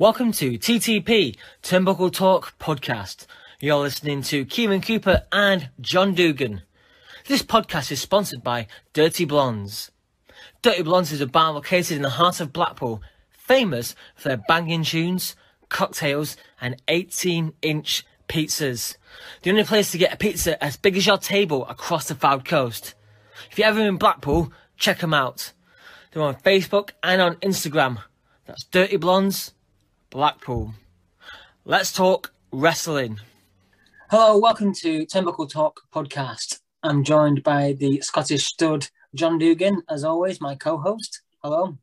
Welcome to TTP Turnbuckle Talk podcast. You're listening to Kieran Cooper and John Dugan. This podcast is sponsored by Dirty Blondes. Dirty Blondes is a bar located in the heart of Blackpool, famous for their banging tunes, cocktails, and 18 inch pizzas. The only place to get a pizza as big as your table across the Fylde Coast. If you're ever in Blackpool, check them out. They're on Facebook and on Instagram. That's Dirty Blondes Blackpool. Let's talk wrestling. Hello, welcome to Turnbuckle Talk podcast. I'm joined by the Scottish stud John Dugan, as always, my co-host. Hello.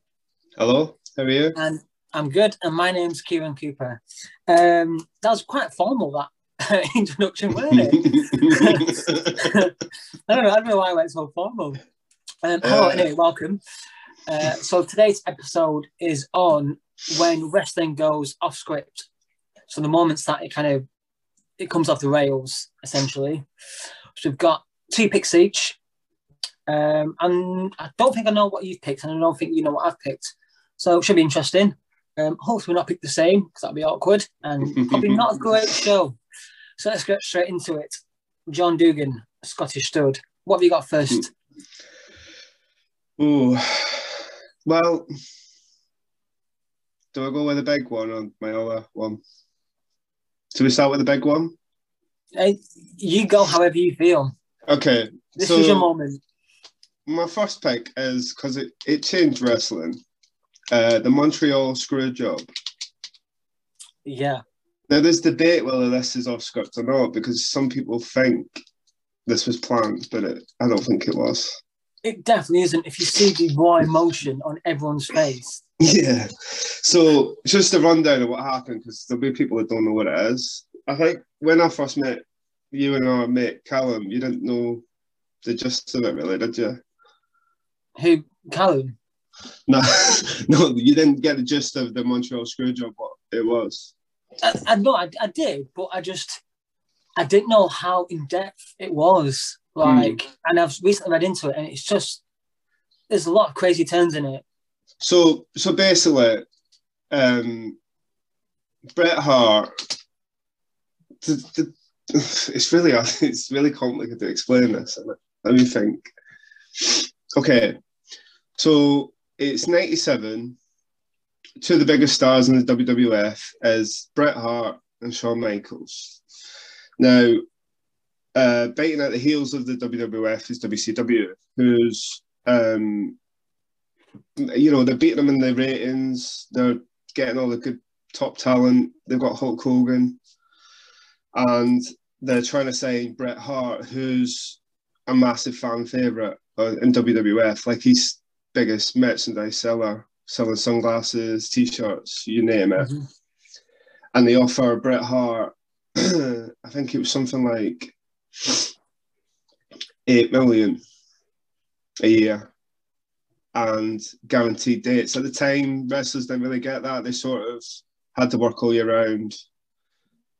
Hello. How are you? And I'm good. And my name's Kieran Cooper. Um, that was quite formal that introduction, wasn't it? I don't know. I don't know why I went so formal. Um, hello. Uh, anyway, welcome. Uh, so today's episode is on when wrestling goes off script. So the moments that it kind of it comes off the rails, essentially. So we've got two picks each. Um, and I don't think I know what you've picked, and I don't think you know what I've picked. So it should be interesting. Um, hopefully, we're not pick the same because that'd be awkward and probably not a great show. So let's get straight into it. John Dugan, Scottish stud. What have you got first? Oh, well, do I go with the big one or my other one? So we start with the big one? Hey, you go however you feel. Okay. This so is your moment. My first pick is because it, it changed wrestling. Uh, the Montreal screw job. Yeah. Now there's debate whether this is off script or not because some people think this was planned, but it, I don't think it was. It definitely isn't. If you see the raw emotion on everyone's face, Yeah. So just a rundown of what happened, because there'll be people that don't know what it is. I think when I first met you and our mate Callum, you didn't know the gist of it really, did you? Who Callum? No, no, you didn't get the gist of the Montreal Screwjob. What it was. I, I know I, I did, but I just I didn't know how in depth it was. Like, mm. and I've recently read into it, and it's just there's a lot of crazy turns in it. So so basically, um, Bret Hart. The, the, it's really it's really complicated to explain this. Let me think. Okay, so it's '97. Two of the biggest stars in the WWF is Bret Hart and Shawn Michaels. Now, uh, biting at the heels of the WWF is WCW, who's um, you know, they're beating them in the ratings. They're getting all the good top talent. They've got Hulk Hogan, and they're trying to sign Bret Hart, who's a massive fan favorite in WWF. Like he's biggest merchandise seller, selling sunglasses, t-shirts, you name it. Mm-hmm. And they offer Bret Hart, I think it was something like eight million a year and guaranteed dates. At the time, wrestlers didn't really get that. They sort of had to work all year round,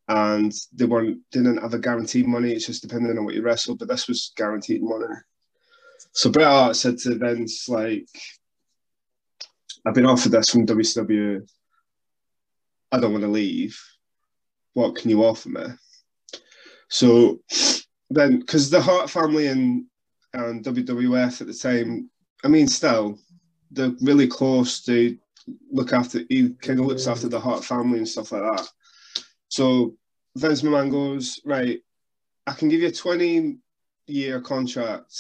and they weren't didn't have a guaranteed money. It's just depending on what you wrestle. But this was guaranteed money. So Bret Hart said to Vince, like, "I've been offered this from WCW. I don't want to leave. What can you offer me?" So then, because the Hart family and and WWF at the time I mean, still, they're really close to look after. He kind of looks after the Hart family and stuff like that. So Vince McMahon goes right. I can give you a twenty-year contract.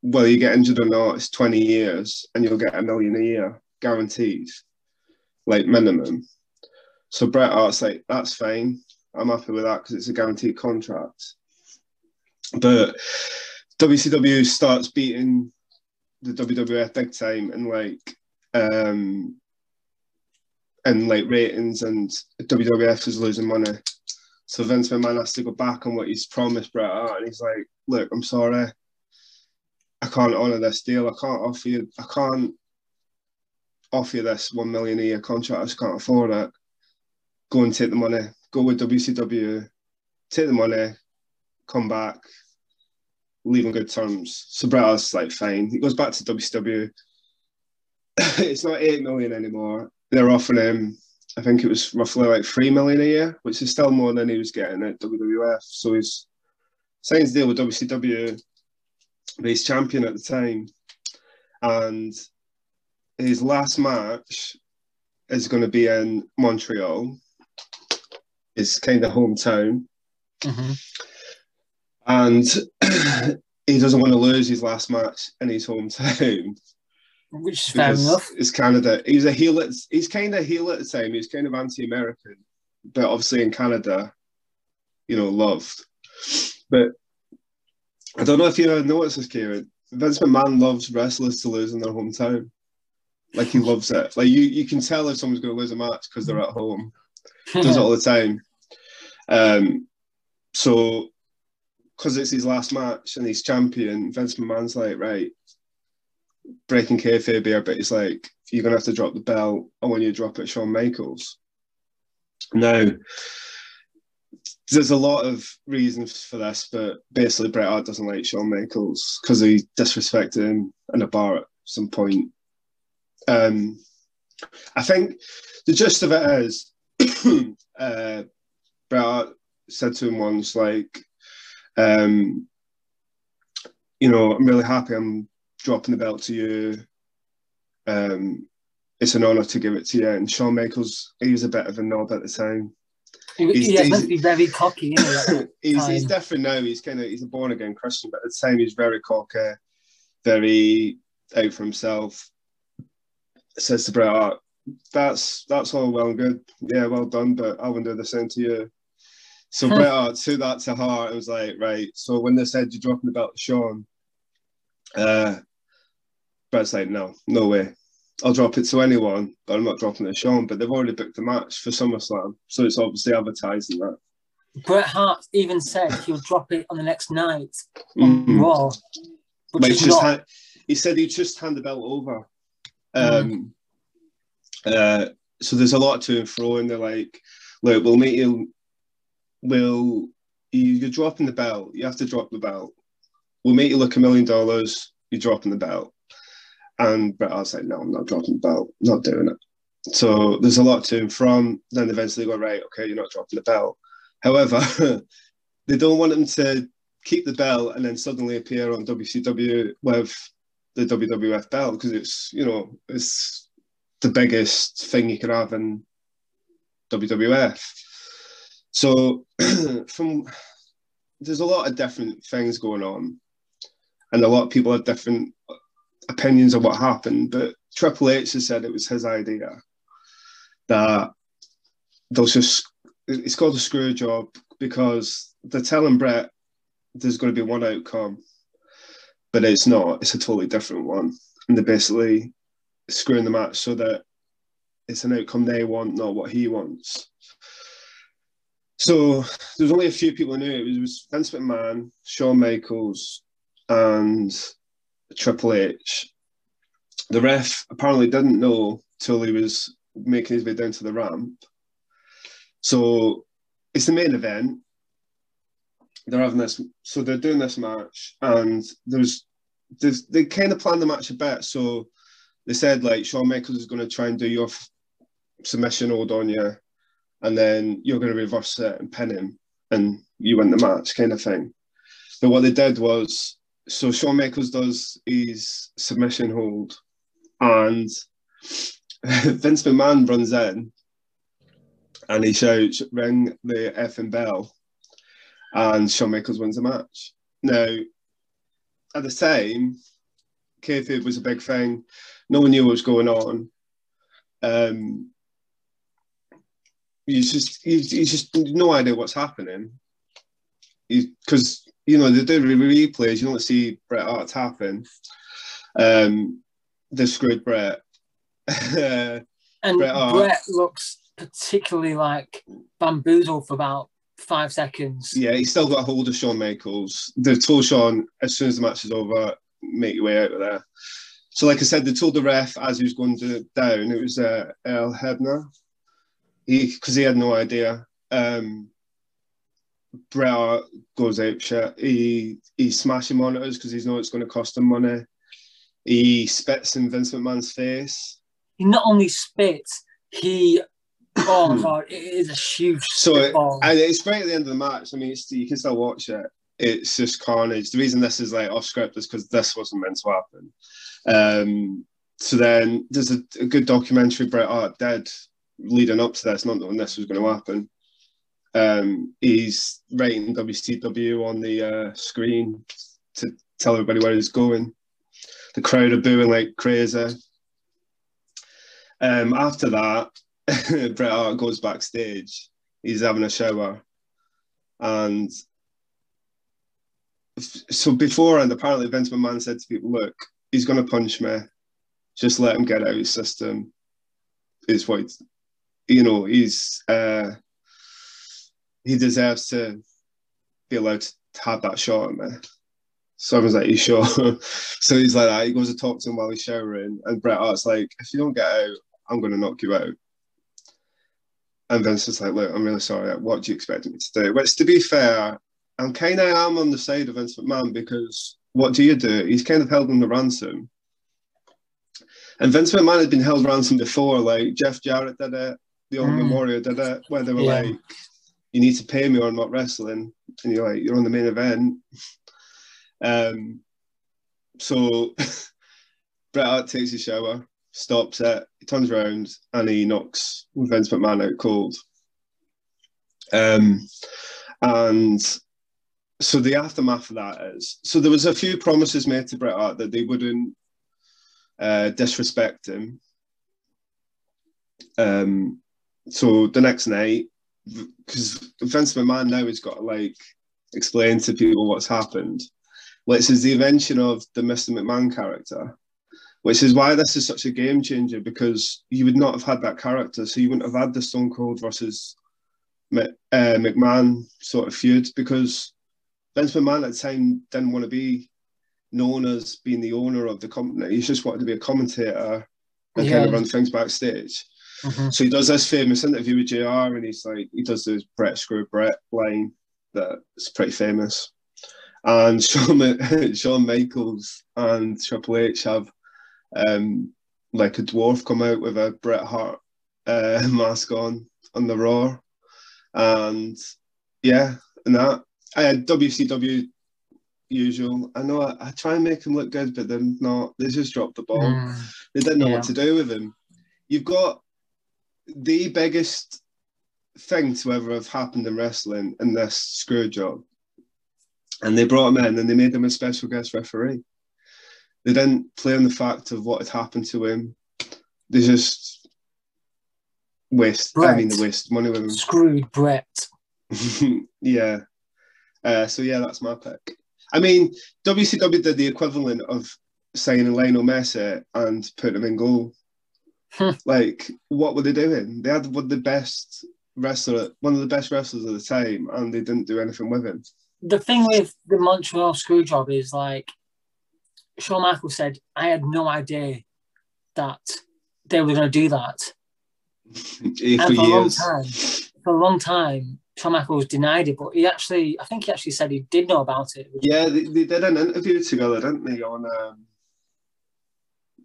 Whether you get injured or not, it's twenty years, and you'll get a million a year guaranteed, like minimum. So Bret Hart's like, that's fine. I'm happy with that because it's a guaranteed contract. But WCW starts beating the WWF big time and like um and like ratings and WWF is losing money. So Vince McMahon has to go back on what he's promised Bret Hart and he's like, look, I'm sorry. I can't honour this deal. I can't offer you I can't offer you this one million a year contract. I just can't afford it. Go and take the money. Go with WCW, take the money, come back, leave on good terms. So Bret like fine. He goes back to WCW. it's not eight million anymore. they're offering him, I think it was roughly like three million a year, which is still more than he was getting at WWF. So he's signed his deal with WCW, but he's champion at the time, and his last match is going to be in Montreal, his kind of hometown. Mm-hmm. And he doesn't want to lose his last match in his hometown. Which is fair enough. It's Canada. He's a heel. At, he's kind of heel at the time. He's kind of anti-American, but obviously in Canada, you know, loved. But I don't know if you noticed this, Kieran. Vince McMahon loves wrestlers to lose in their hometown. Like he loves it. Like you, you can tell if someone's going to lose a match because they're at home. Does it all the time. Um, so because it's his last match and he's champion, Vince McMahon's like, right, breaking kayfabe here, but it's like you're gonna have to drop the belt. I want you to drop it, Shawn Michaels. Now, there's a lot of reasons for this, but basically Bret Hart doesn't like Shawn Michaels because he disrespected him in a bar at some point. Um, I think the gist of it is, uh, Bret Hart said to him once, like, um, you know, I'm really happy I'm dropping the belt to you. Um, it's an honour to give it to you. And Shawn Michaels, he was a bit of a knob at the time. He, yeah, must be very cocky. he's, he's different now. He's kind of he's a born again Christian, but at the time he's very cocky, very out for himself. Says to Bret Hart, "That's that's all well and good. Yeah, well done, but I wouldn't do the same to you." So Bret Hart took that to heart. It was like, right. So when they said you're dropping the belt to Shawn, uh, Bret's like, no, no way. I'll drop it to anyone, but I'm not dropping it to Shawn. But they've already booked the match for SummerSlam, so it's obviously advertising that. Bret Hart even said he'll drop it on the next night on mm-hmm. Raw. Which just not... he said he'd just hand the belt over. Um, mm. uh, so there's a lot to and fro, and they're like, look, we'll meet you, we'll, you're dropping the belt, you have to drop the belt. We'll make you look a million dollars, you're dropping the belt. And I was like, no, I'm not dropping the belt, not doing it. So there's a lot to and from. Then eventually go, right, okay, you're not dropping the belt. However, they don't want him to keep the belt and then suddenly appear on WCW with the WWF belt because it's, you know, it's the biggest thing you could have in WWF. So from there's a lot of different things going on, and a lot of people have different opinions of what happened, but Triple H has said it was his idea that those just it's called a screw job because they're telling Bret there's going to be one outcome, but it's not. It's a totally different one, and they're basically screwing the match so that it's an outcome they want, not what he wants. So there's only a few people who knew it. Was Vince McMahon, Shawn Michaels, and Triple H. The ref apparently didn't know till he was making his way down to the ramp. So it's the main event. They're having this, so they're doing this match, and there's, there's they kind of planned the match a bit. So they said like Shawn Michaels is going to try and do your submission hold on you, and then you're going to reverse it and pin him, and you win the match, kind of thing. But what they did was so Shawn Michaels does his submission hold, and Vince McMahon runs in and he shouts, "Ring the effing bell," and Shawn Michaels wins the match. Now, at the time, kayfabe was a big thing. No one knew what was going on. Um, you just you, you just no idea what's happening because you know, they do replays. You don't see Bret Hart happen. Um, they screwed Bret. and Bret, Bret looks particularly like bamboozled for about five seconds. Yeah, he's still got a hold of Shawn Michaels. They've told Shawn as soon as the match is over, make your way out of there. So, like I said, they told the ref as he was going to, down, it was uh, Earl Hebner. He because he had no idea. Um, Bret goes out shit. He he's smashing monitors because he knows it's going to cost him money. He spits in Vince McMahon's face. He not only spits, he oh my god, it is a huge So it, and it's right at the end of the match. I mean, it's, you can still watch it. It's just carnage. The reason this is like off script is because this wasn't meant to happen. Um, so then there's a, a good documentary, Bret Hart Dead, leading up to this, not knowing this was going to happen. Um, he's writing WCW on the uh, screen to tell everybody where he's going. The crowd are booing like crazy. Um, after that, Bret Hart goes backstage. He's having a shower, and so before and apparently Vince McMahon said to people, "Look, he's going to punch me. Just let him get out of his system." Is what you know. He's uh, he deserves to be allowed to have that shot at me. So I was like, Are "You sure?" so he's like that. He goes to talk to him while he's showering, and Bret Hart's like, "If you don't get out, I'm going to knock you out." And Vince is like, "Look, I'm really sorry. What do you expect me to do?" Which, to be fair, I'm kind of am on the side of Vince McMahon because what do you do? He's kind of held him to ransom. And Vince McMahon had been held ransom before, like Jeff Jarrett did it, the Ultimate Mm. Warrior did it, where they were Yeah. like, "You need to pay me or I'm not wrestling," and you're like, "You're on the main event." Um, so Bret Hart takes a shower, stops it, he turns around, and he knocks Vince McMahon out cold. Um, and so the aftermath of that is so there was a few promises made to Bret Hart that they wouldn't uh, disrespect him. Um, so the next night, because Vince McMahon now has got to like explain to people what's happened. Which is the invention of the Mr. McMahon character, which is why this is such a game changer because you would not have had that character, so you wouldn't have had the Stone Cold versus uh, McMahon sort of feud because Vince McMahon at the time didn't want to be known as being the owner of the company. He just wanted to be a commentator and kind of run things backstage. Mhm. So he does this famous interview with JR and he's like, he does this Bret Screw Bret line that's pretty famous. And Shawn, Shawn Michaels and Triple H have um, like a dwarf come out with a Bret Hart uh, mask on on the Raw. And yeah, and that. I had WCW usual. I know I, I try and make him look good, but they're not. They just dropped the ball. Mm. They didn't know Yeah. what to do with him. You've got the biggest thing to ever have happened in wrestling in this screw job. And they brought him in and they made him a special guest referee. They didn't play on the fact of what had happened to him. They just waste, I mean, Bret. they waste money with him. Screwed Bret. yeah. Uh, so yeah, that's my pick. I mean, WCW did the equivalent of signing Lionel Messi and putting him in goal. Like, what were they doing? They had one of the best wrestler, one of the best wrestlers of the time, and they didn't do anything with him. The thing with the Montreal screw job is like Shawn Michaels said, I had no idea that they were going to do that. And for for a long time, for a long time, Shawn Michaels denied it, but he actually, I think he actually said he did know about it. Yeah, they, they did an interview together, didn't they? On, um...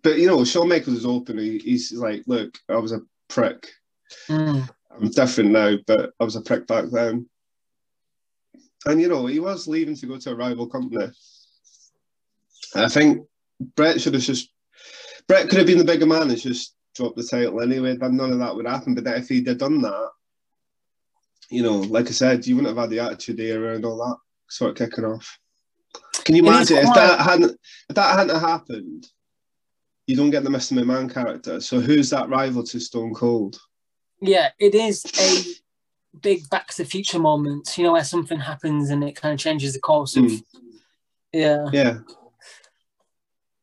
but you know, Shawn Michaels is open. He, he's like, "Look, I was a prick. Mm. I'm different now, but I was a prick back then." And you know, he was leaving to go to a rival company. I think Bret should have just Bret could have been the bigger man and just dropped the title anyway. Then none of that would happen. But if he'd have done that, you know, like I said, you wouldn't have had the attitude era and all that sort of kicking off. Can you imagine if that hadn't if that hadn't happened? You don't get the Mr. McMahon character. So who's that rival to Stone Cold? Yeah, it is a big Back to the Future moment, you know, where something happens and it kind of changes the course of. Mm. Yeah. Yeah.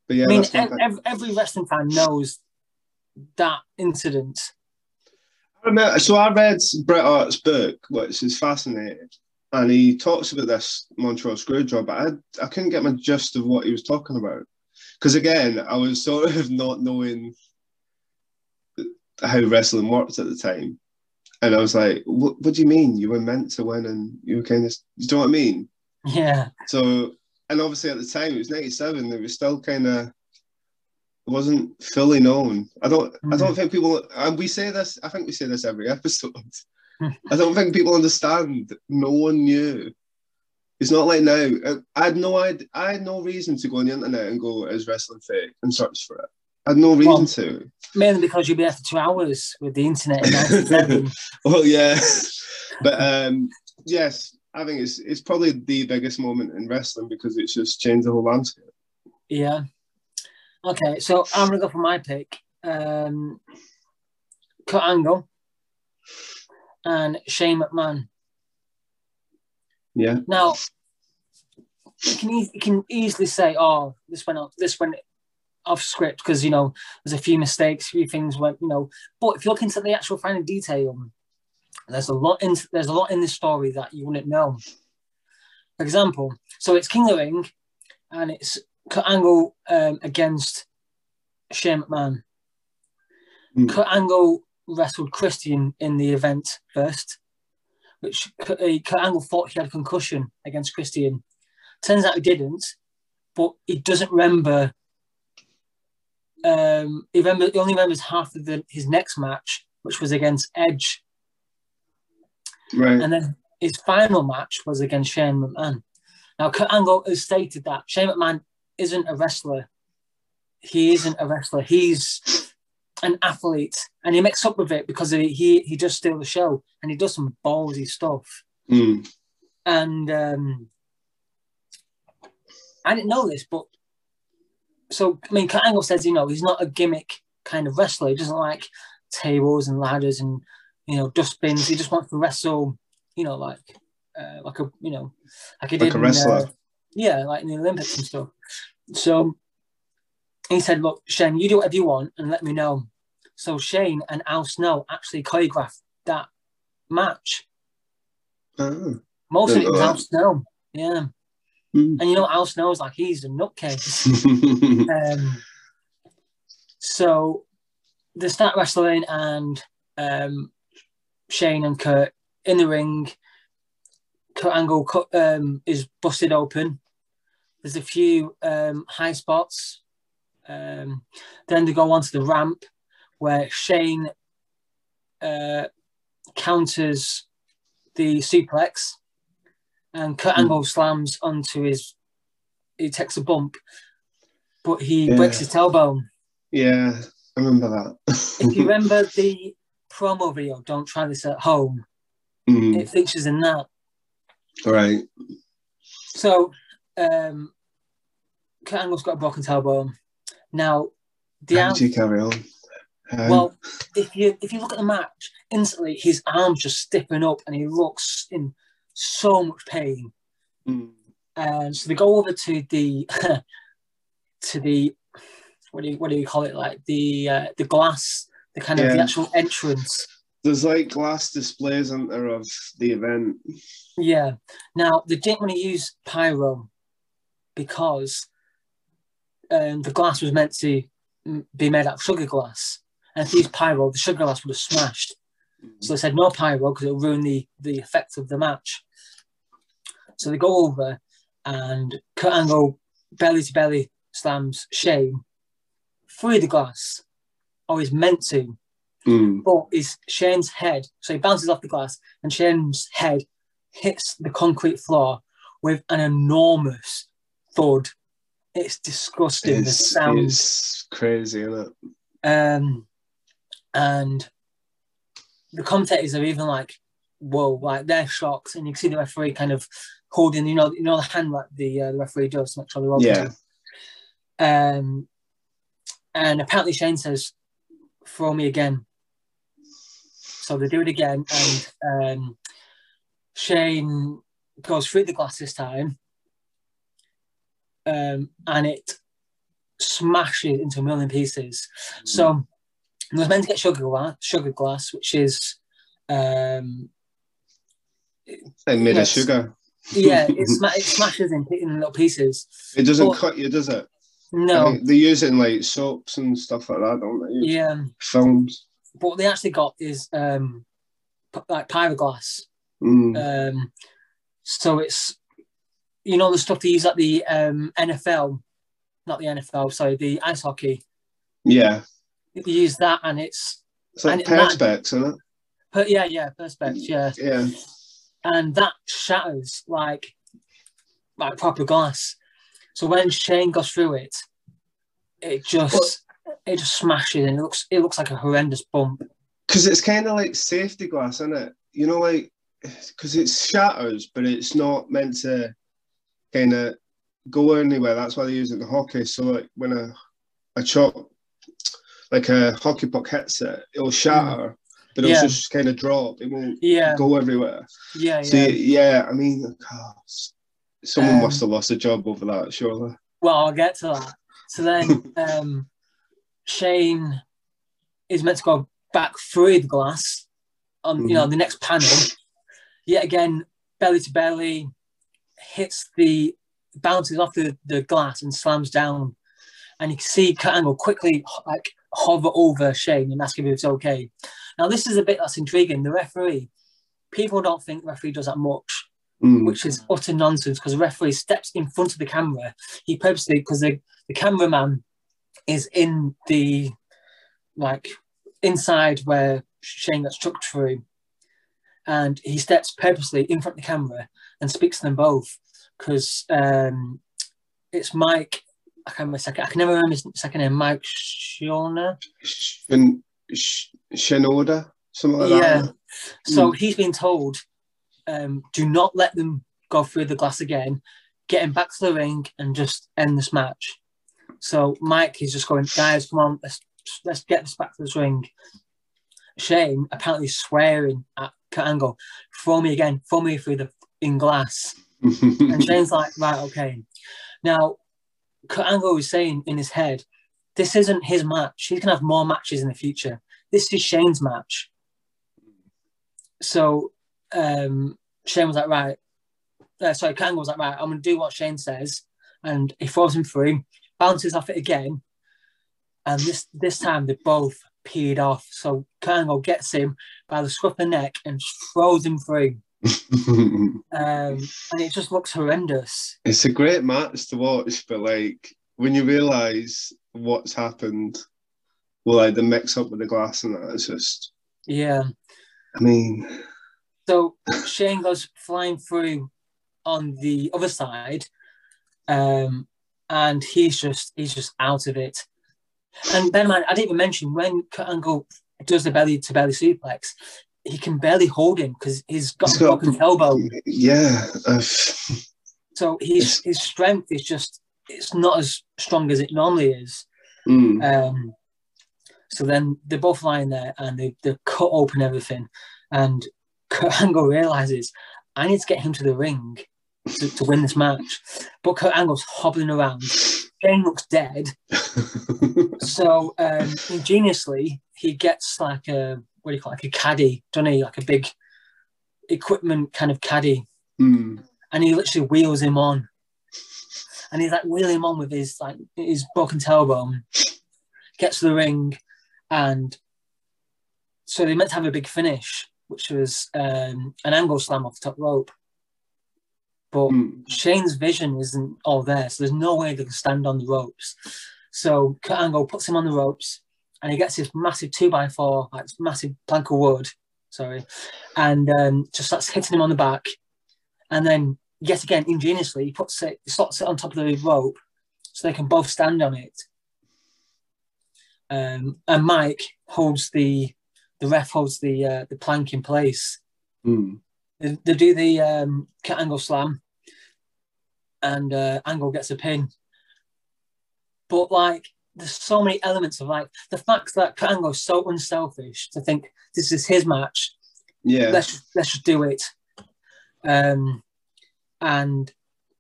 But yeah, I mean, that's my ev- ev- every wrestling fan knows that incident. I remember, so I read Bret Hart's book, which is fascinating, and he talks about this Montreal Screwjob, but I, I couldn't get my gist of what he was talking about. Because again, I was sort of not knowing how wrestling worked at the time. And I was like, what, what do you mean? You were meant to win and you were kind of, you know what I mean? Yeah. So, and obviously at the time, it was 97, they was still kind of wasn't fully known. I don't. I Mm. don't think people. And we say this. I think we say this every episode. I don't think people understand. No one knew. It's not like now. I had no idea. I had no reason to go on the internet and go is wrestling fake and search for it. I had no reason Well, to. Mainly because you'll be for two hours with the internet in 97. Well, yeah, but um, yes, I think it's it's probably the biggest moment in wrestling because it's just changed the whole landscape. yeah. Okay, so I'm going to go for my pick. Um, Kurt Angle and Shane McMahon. Yeah, Now, you can, e- you can easily say, oh, this went off, this went off script because, you know, there's a few mistakes, a few things went, you know, but if you look into the actual finer detail, there's a lot in there's a lot in this story that you wouldn't know. For example, so it's King of the Ring and it's Kurt Angle um, against Shane McMahon. Mm. Kurt Angle wrestled Christian in the event first, which Kurt, uh, Angle thought he had a concussion against Christian. Turns out he didn't, but he doesn't remember. Um, he remember he only remembers half of the, his next match, which was against Edge, right. and then his final match was against Shane McMahon. Now, Kurt Angle has stated that Shane McMahon isn't a wrestler. He isn't a wrestler. He's an athlete, and he makes up with it because he he, he does steal the show and he does some ballsy stuff. Mm. And um, I didn't know this, but so I mean, Kurt Angle says you know he's not a gimmick kind of wrestler. He doesn't like tables and ladders and you know dustbins. He just wants to wrestle, you know, like uh, like a you know like he Like did a in, wrestler. uh, yeah, like in the Olympics and stuff. So he said, "Look, Shane, you do whatever you want and let me know." So Shane and Al Snow actually choreographed that match. Ah. Most of it was Al. Snow. Yeah. Mm. And you know, Al Snow's like he's a nutcase. um, so they start wrestling, and um, Shane and Kurt in the ring. Kurt Angle cut, um, is busted open. There's a few um, high spots. Um, then they go onto the ramp where Shane uh, counters the suplex, and Kurt Hmm. Angle slams onto his. He takes a bump, but he Yeah. breaks his tailbone. yeah, I remember that. If you remember the promo video, "Don't Try This at Home," Mm. it features in that. Right. So, um, Kurt Angle's got a broken tailbone. Now, the How you carry on? How? well, if you if you look at the match, instantly his arms just stiffen up, and he looks in so much pain. Mm. And so they go over to the to the what do you what do you call it like the uh, the glass the kind of the actual entrance. There's like glass displays on there of the event. Yeah. Now they didn't want to use pyro because um, the glass was meant to be made out of sugar glass, and if they used pyro, the sugar glass would have smashed. So they said no pyro because it'll ruin the the effect of the match. So they go over, and Kurt Angle belly to belly slams Shane through the glass, or is meant to, Mm. but is Shane's head. So he bounces off the glass, and Shane's head hits the concrete floor with an enormous thud. It's disgusting. the It's, sound. it's crazy, isn't it? Um, and the commentators are even like, "Whoa!" Like they're shocked, and you can see the referee kind of holding, you know, you know, the hand like the, uh, the referee does to make sure they're. Yeah. Um, and apparently Shane says, "Throw me again." So they do it again, and um, Shane goes through the glass this time, um, and it smashes into a million pieces. So it was meant to get sugar glass, sugar glass, which is um, made of sugar. yeah, it, it smashes in, in little pieces. It doesn't Well- cut you, does it? I No, they use it in like soaps and stuff like that, don't they? yeah, Films. but what they actually got is um, p- like pyroglass. Mm. Um, so it's you know the stuff they use at the um, NFL, not the NFL, sorry, the ice hockey Yeah, use that, and it's it's like And it might- perspex, isn't it? but yeah, yeah, perspex, mm, yeah, Yeah, and that shatters like like proper glass. So when Shane goes through it, it just it just smashes and it looks it looks like a horrendous bump. because it's kind of like safety glass, isn't it? You know, like because it shatters, but it's not meant to kind of go anywhere. That's why they use it in hockey. So like when a a chop, like a hockey puck hits it, it'll shatter, but it'll Yeah. just kind of drop. It won't Yeah, go everywhere. yeah, So yeah. yeah, I mean, God, someone Um, must have lost a job over that, surely. Well, I'll get to that. So then um, Shane is meant to go back through the glass on you know the next panel. Yet again, belly to belly, hits the bounces off the, the glass and slams down. And you can see Kurt Angle quickly like hover over Shane and ask him if it's okay. Now this is a bit that's intriguing. The referee, people don't think referee does that much Mm. which is utter nonsense because the referee steps in front of the camera. He purposely, because the, the cameraman is in the like inside where Shane got struck through, and he steps purposely in front of the camera and speaks to them both because um, it's Mike. I can't remember second. I can never remember his second name. Mike Shona. Shin, Sh- Shinoda, something like Yeah. that. So he's been told, um, do not let them go through the glass again. Get him back to the ring and just end this match. So Mike is just going, guys, come on, let's let's get this back to this ring. Shane apparently swearing at Kurt Angle, throw me again, throw me through the in glass. And Shane's like, right, okay. Now, Angle was saying in his head, this isn't his match. He's gonna have more matches in the future. This is Shane's match. So um, Shane was like, right. Uh, sorry, Kurt Angle was like, right, I'm gonna do what Shane says, and he throws him through, bounces off it again, and this this time they both peed off. So Kurt Angle gets him by the scruff of the neck and throws him through, um, and it just looks horrendous. it's a great match to watch, but like when you realise what's happened, well, like the mix up with the glass and that, it's just, Yeah. I mean, So Shane goes flying through on the other side, um, and he's just he's just out of it. And then man, I didn't even mention when Kurt Angle does the belly to belly suplex, he can barely hold him because he's got He's a got- broken elbow. yeah, I've, So his his strength is just it's not as strong as it normally is. mm, Um, so then they're both lying there and they, they cut open everything. And Kurt Angle realizes, I need to get him to the ring to, to win this match. But Kurt Angle's hobbling around. Shane looks dead. So um, ingeniously, he gets like a, what do you call it, like a caddy, doesn't he? Like a big equipment kind of caddy. mm, And he literally wheels him on. And he's like wheeling him on with his like his broken tailbone. Gets to the ring, and so they meant to have a big finish, which was um, an angle slam off the top rope. But mm. Shane's vision isn't all there, so there's no way they can stand on the ropes. So Kurt Angle puts him on the ropes, and he gets this massive two by four, like this massive plank of wood, sorry, and um, just starts hitting him on the back. And then yet again, ingeniously, he puts it, he slots it on top of the rope, so they can both stand on it. Um, and Mike holds the the ref holds the uh, the plank in place. Mm. They, they do the um, cat angle slam, and uh, Angle gets a pin. But like, there's so many elements of like the fact that Kurt is so unselfish to think this is his match. Yeah, Let's let's just do it. Um, and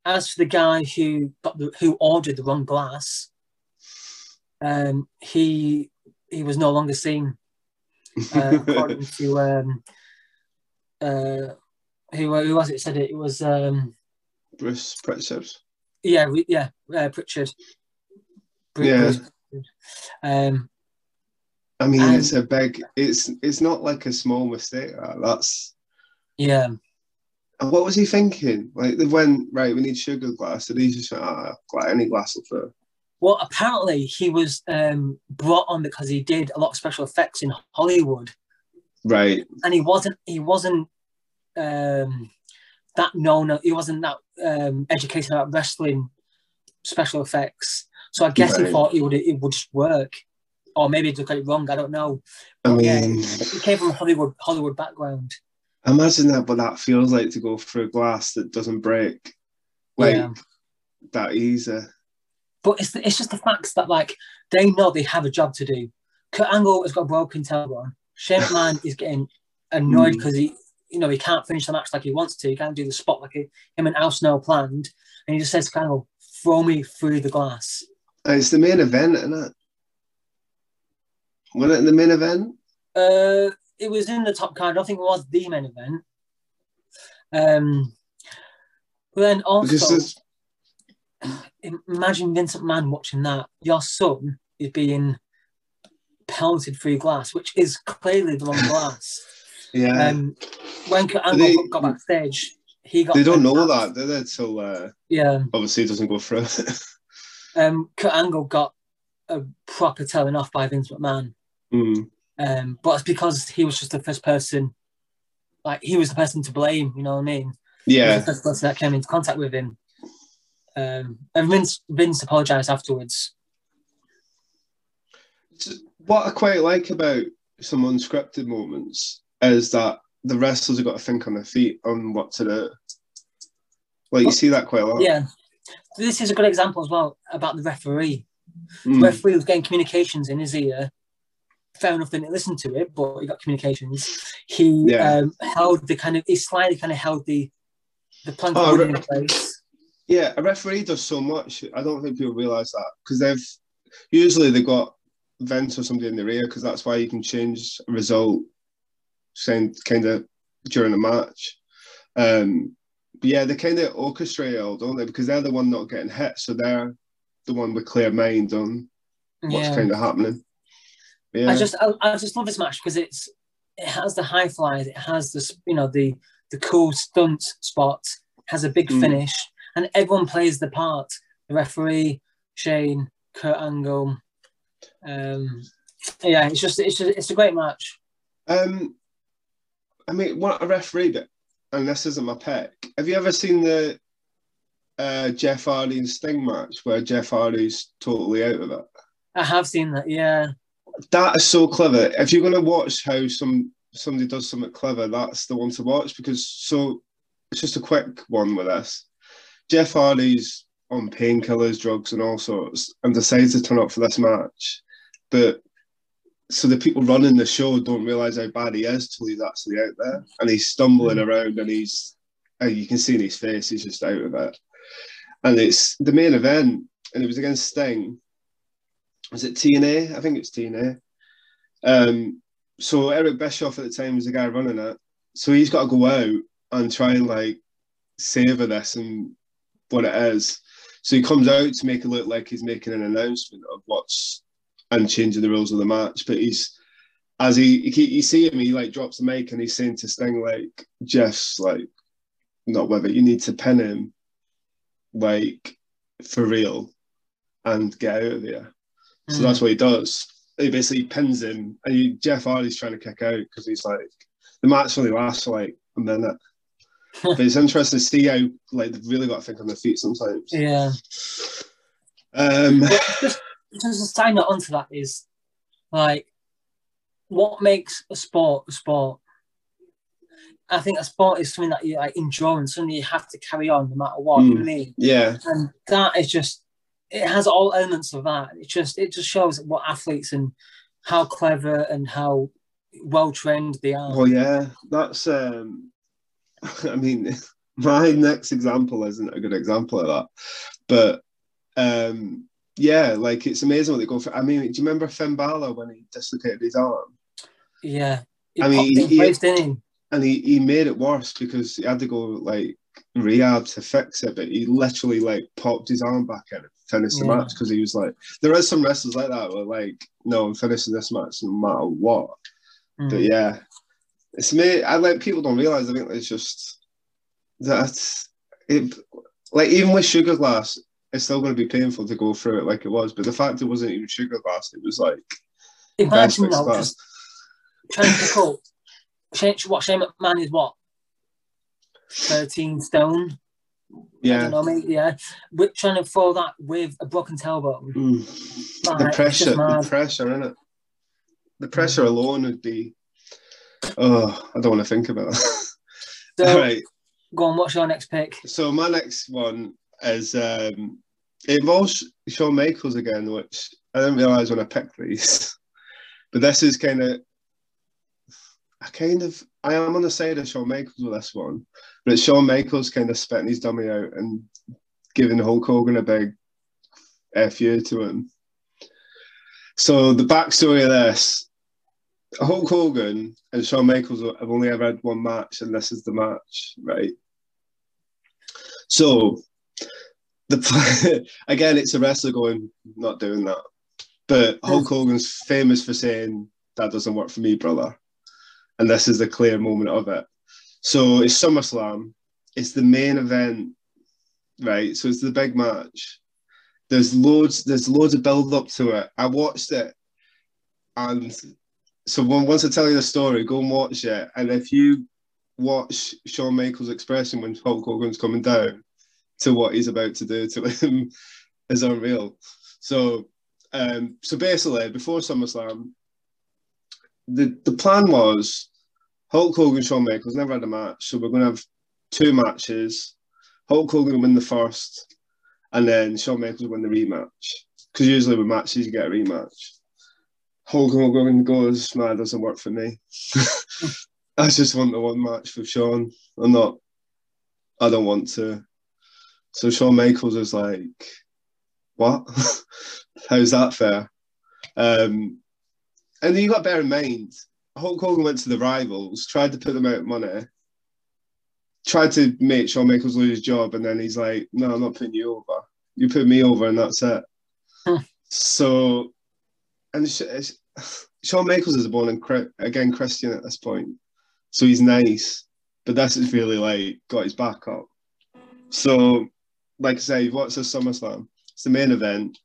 as for the guy who got the, who ordered the wrong glass, um, he he was no longer seen uh, according to um, uh, who, who was it said it? It was um, Bruce Pritchard. yeah yeah uh, Pritchard. Yeah. Um, I mean, And- it's a big. It's it's not like a small mistake. That. That's yeah, and what was he thinking? Like they went right. We need sugar glass. Did he just went, ah, any glass will do? Well, apparently he was um, brought on because he did a lot of special effects in Hollywood, Right. and he wasn't he wasn't um, that known. He wasn't that um, educated about wrestling special effects. So I guess Right. he thought it would it would just work, or maybe he got it wrong. I don't know. I But yeah, mean, he came from a Hollywood Hollywood background. imagine that what that feels like to go through a glass that doesn't break. Like Yeah. that easy. But it's it's just the facts that like they know they have a job to do. Kurt Angle has got a broken tailbone. Shane McMahon is getting annoyed Mm. because he you know he can't finish the match like he wants to. He can't do the spot like he, him and Al Snow planned, and he just says to Kurt Angle, "Throw me through the glass." And it's the main event, isn't it? Wasn't it the main event? Uh, it was in the top card. I think it was the main event. Um, but then also imagine Vince McMahon watching that. Your son is being pelted through glass, which is clearly the wrong glass. yeah. Um, when Angle they- got backstage, he got they don't know that, do they? Till uh, Yeah, obviously it doesn't go through. um, Kurt Angle got a proper telling off by Vince McMahon, mm. um, but it's because he was just the first person, like he was the person to blame. You know what I mean? Yeah. the first person that came into contact with him. Um, and Vince, Vince apologized afterwards. What I quite like about some unscripted moments is that the wrestlers have got to think on their feet on what to do. Like you see that quite a lot. Yeah, this is a good example as well about the referee. The Mm. referee was getting communications in his ear. Fair enough, didn't listen to it, but he got communications. He Yeah. um, held the kind of, he slightly kind of held the the plank Oh, re- in place. Yeah, a referee does so much. I don't think people realise that because they've usually they've got Vince or somebody in their ear because that's why you can change a result, saying kind of during a match. Um, but yeah, they kind of orchestrate it all, don't they? Because they're the one not getting hit, so they're the one with clear mind on what's Yeah. kind of happening. Yeah, I just I, I just love this match because it's it has the high flyers, it has this you know the the cool stunt spot, has a big Mm. finish, and everyone plays the part. The referee, Shane, Kurt Angle. Um, yeah, it's just it's just, it's a great match. Um, I mean, what a referee, but and this isn't my pick. Have you ever seen the uh, Jeff Hardy and Sting match where Jeff Hardy's totally out of it? I have seen that. Yeah, That is so clever. If you're going to watch how some somebody does something clever, that's the one to watch because so it's just a quick one with this. Jeff Hardy's on painkillers, drugs, and all sorts, and decides to turn up for this match, but so the people running the show don't realize how bad he is till he's actually out there, and he's stumbling around, and he's and you can see in his face he's just out of it. And it's the main event, and it was against Sting. Was it TNA? I think it's TNA. Um, so Eric Bischoff at the time was the guy running it. So he's got to go out and try and like savor this and what it is. So he comes out to make it look like he's making an announcement of what's and changing the rules of the match. But he's as he he you see him, he like drops the mic and he's saying to Sting like Jeff's like not it. You need to pin him like for real and get out of here. So Mm. that's what he does. He basically pins him, and you, Jeff Hardy's trying to kick out because he's like, the match only lasts for like a minute. but it's interesting to see how like they've really got to think on their feet sometimes. yeah. Um, just just side note onto that is like what makes a sport a sport. I think a sport is something that you like endurance, something you have to carry on no matter what. You know what I mean? yeah, and that is just it has all elements of that. It just it just shows what athletes and how clever and how well trained they are. well, yeah, that's. um I mean, my next example isn't a good example of that, but um yeah, like it's amazing what they go for. I mean, do you remember Finn Balor when he dislocated his arm? yeah, he I mean, he- place, he? and he, he made it worse because he had to go like rehab to fix it, but he literally like popped his arm back in and finished the Yeah. match because he was like, there is some wrestlers like that where like, no, I'm finishing this match no matter what. But Mm. yeah, it's me. I like people don't realize. I think it's just that's it. Like even with Sugar Glass, it's still going to be painful to go through it like it was. But the fact it wasn't even sugar glass, it was like Imagine though, just trying to up. Shane, what Shane McMahon is what? 13 stone. I yeah. don't know, mate, yeah. But trying to throw that with a broken tailbone. Mm. Like, the pressure, the pressure in it. The pressure alone would be. Oh, I don't want to think about it. So, All right. go on, what's your next pick? So my next one is um, it involves Shawn Michaels again, which I didn't realise when I picked these. But this is kind of, I kind of, I am on the side of Shawn Michaels with this one, but it's Shawn Michaels kind of spitting his dummy out and giving Hulk Hogan a big fu to him. So the backstory of this, Hulk Hogan and Shawn Michaels have only ever had one match, and this is the match, right? So the again, it's a wrestler going, not doing that. But Hulk hmm. Hogan's famous for saying, "That doesn't work for me, brother," and this is the clear moment of it. So it's SummerSlam. It's the main event, right? So it's the big match. There's loads. There's loads of build up to it. I watched it, and so when, once I tell you the story, go and watch it. And if you watch Shawn Michaels' expression when Hulk Hogan's coming down to what he's about to do to him is unreal. So, um, so basically, before SummerSlam, the the plan was Hulk Hogan, Shawn Michaels never had a match, so we're going to have two matches. Hulk Hogan will win the first, and then Shawn Michaels will win the rematch. Because usually with matches you get a rematch. Hulk Hogan goes, "Man, doesn't work for me. I just want the one match with Shawn. I'm not. I don't want to." So Shawn Michaels was like, "What? How's that fair?" Um, and you got to bear in mind, Hulk Hogan went to the rivals, tried to put them out money, tried to make Shawn Michaels lose his job, and then he's like, "No, I'm not putting you over. You put me over, and that's it." So, and Sh- Sh- Shawn Michaels is born in Chri- again Christian at this point, so he's nice, but this is really like got his back up. So, like I say, what's a SummerSlam? It's the main event.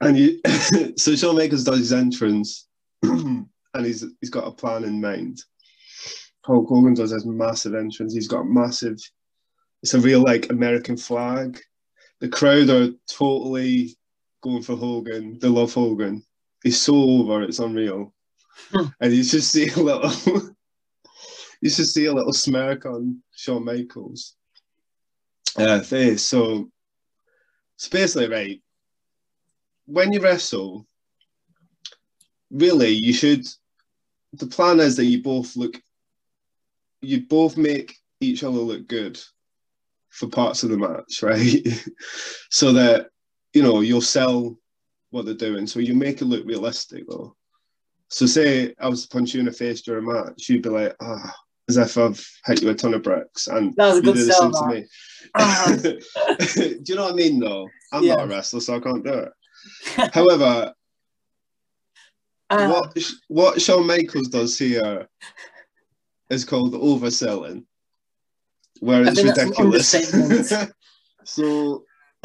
And you, so Shawn Michaels does his entrance, and he's he's got a plan in mind. Hulk Hogan does his massive entrance. He's got a massive. It's a real like American flag. The crowd are totally going for Hogan. They love Hogan. He's so over. It's unreal. Hmm. and you just see a little. you just see a little smirk on Shawn Michaels' uh. So, so basically, right when you wrestle, really, you should. The plan is that you both look, you both make each other look good for parts of the match, right? so that you know you'll sell what they're doing. So you make it look realistic, though. So say I was to punch you in the face during a match, you'd be like, ah, as if I've hit you a ton of bricks, and That was a you good do the sell, same to that. me. Do you know what I mean? Though I'm Yeah. not a wrestler, so I can't do it. However, Ah, what what Shawn Michaels does here is called overselling, where it's ridiculous. so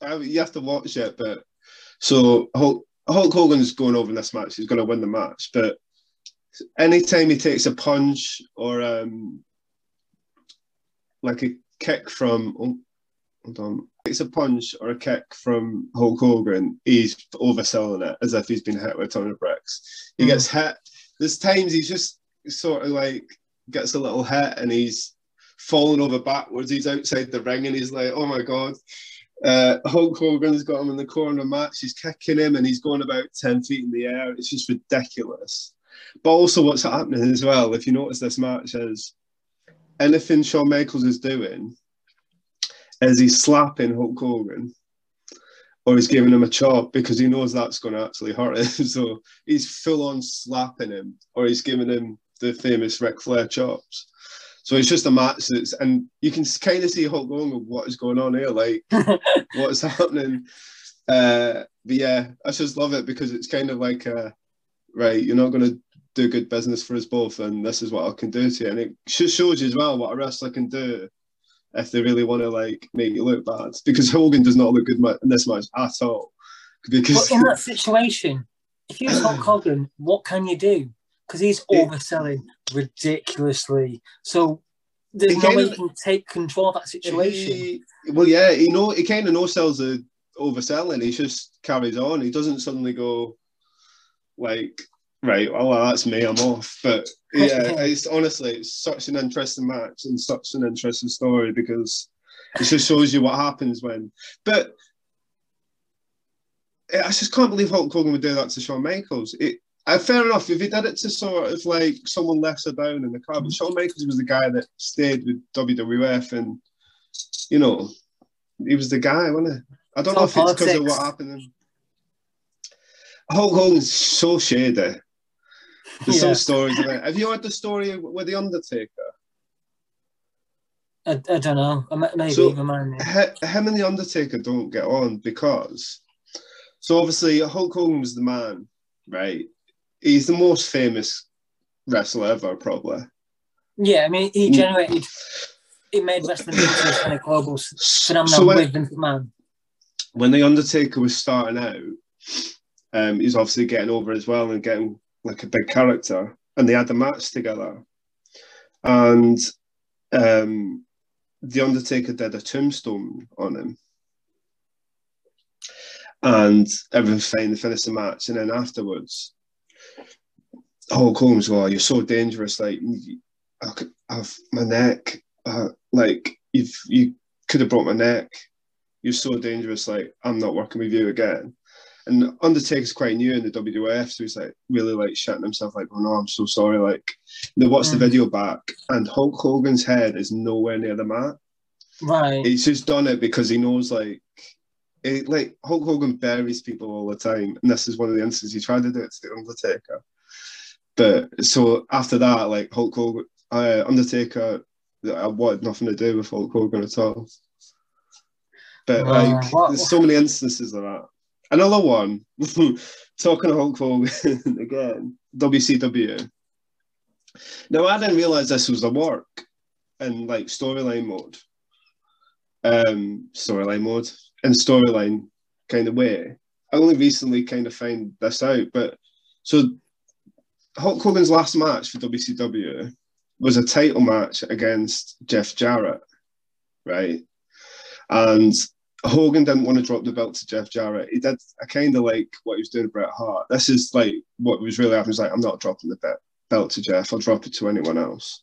I you have to watch it, but so Hulk, Hulk Hogan's going over in this match. He's going to win the match, but anytime he takes a punch or um, like a kick from oh, hold on, takes a punch or a kick from Hulk Hogan, he's overselling it as if he's been hit with a ton of bricks. He Mm. gets hit. There's times he's just sort of like gets a little hit and he's falling over backwards. He's outside the ring and he's like, oh my god. Uh, Hulk Hogan's got him in the corner match. He's kicking him and he's going about 10 feet in the air. It's just ridiculous. But also, what's happening as well, if you notice this match, is anything Shawn Michaels is doing is he's slapping Hulk Hogan or he's giving him a chop because he knows that's going to actually hurt him. so he's full on slapping him or he's giving him the famous Ric Flair chops. So it's just a match that's, and you can kind of see Hulk Hogan, what is going on here? Like, what is happening? Uh, but yeah, I just love it because it's kind of like, uh, right, you're not going to do good business for us both, and this is what I can do to you. And it just shows you as well what a wrestler can do if they really want to like make you look bad because Hogan does not look good in this match at all. Because but in that situation, if you're Hulk Hogan, what can you do? Because he's overselling ridiculously. So there's no way you can take control of that situation. He, well, yeah, he know he kind of no sells the overselling. He just carries on. He doesn't suddenly go like, right, well, that's me, I'm off. But yeah, it's honestly it's such an interesting match and such an interesting story because it just shows you what happens when. But I just can't believe Hulk Hogan would do that to Shawn Michaels. It, uh, fair enough if he did it to sort of like someone lesser down in the crowd, but Shawn Michaels was the guy that stayed with WWF, and you know, he was the guy, wasn't he? I don't it's know if it's because of what happened. Hulk Hogan's so shady. There's yeah. some stories about. Have you heard the story with the Undertaker? I, I don't know. Maybe so, him and the Undertaker don't get on because so obviously Hulk Hogan was the man, right? He's the most famous wrestler ever, probably. Yeah, I mean, he mm. generated, he made wrestling into a kind of global phenomenon so when, with Vince McMahon. When the Undertaker was starting out, um, he's obviously getting over as well and getting like a big character, and they had the match together, and um, the Undertaker did a tombstone on him and everyone's fine. They finish the match, and then afterwards, Hulk Hogan's, "Oh, you're so dangerous! Like, I have my neck, uh, like if you could have broke my neck. You're so dangerous. Like, I'm not working with you again." And Undertaker's quite new in the WWF, so he's like really like shutting himself, like, "Oh no, I'm so sorry." Like, they watch mm. the video back, and Hulk Hogan's head is nowhere near the mat. Right. He's just done it because he knows like it, like Hulk Hogan buries people all the time, and this is one of the instances he tried to do it to the Undertaker. But so after that, like Hulk Hogan, uh, Undertaker, I wanted nothing to do with Hulk Hogan at all. But like, there's so many instances of that. Another one, talking to Hulk Hogan again, WCW. Now I didn't realize this was a work in like storyline mode. Um, storyline mode in storyline kind of way. I only recently kind of found this out, but so Hulk Hogan's last match for WCW was a title match against Jeff Jarrett, right? And Hogan didn't want to drop the belt to Jeff Jarrett. He did I kind of like what he was doing to Bret Hart. This is like what was really happening. He's like, I'm not dropping the belt to Jeff. I'll drop it to anyone else.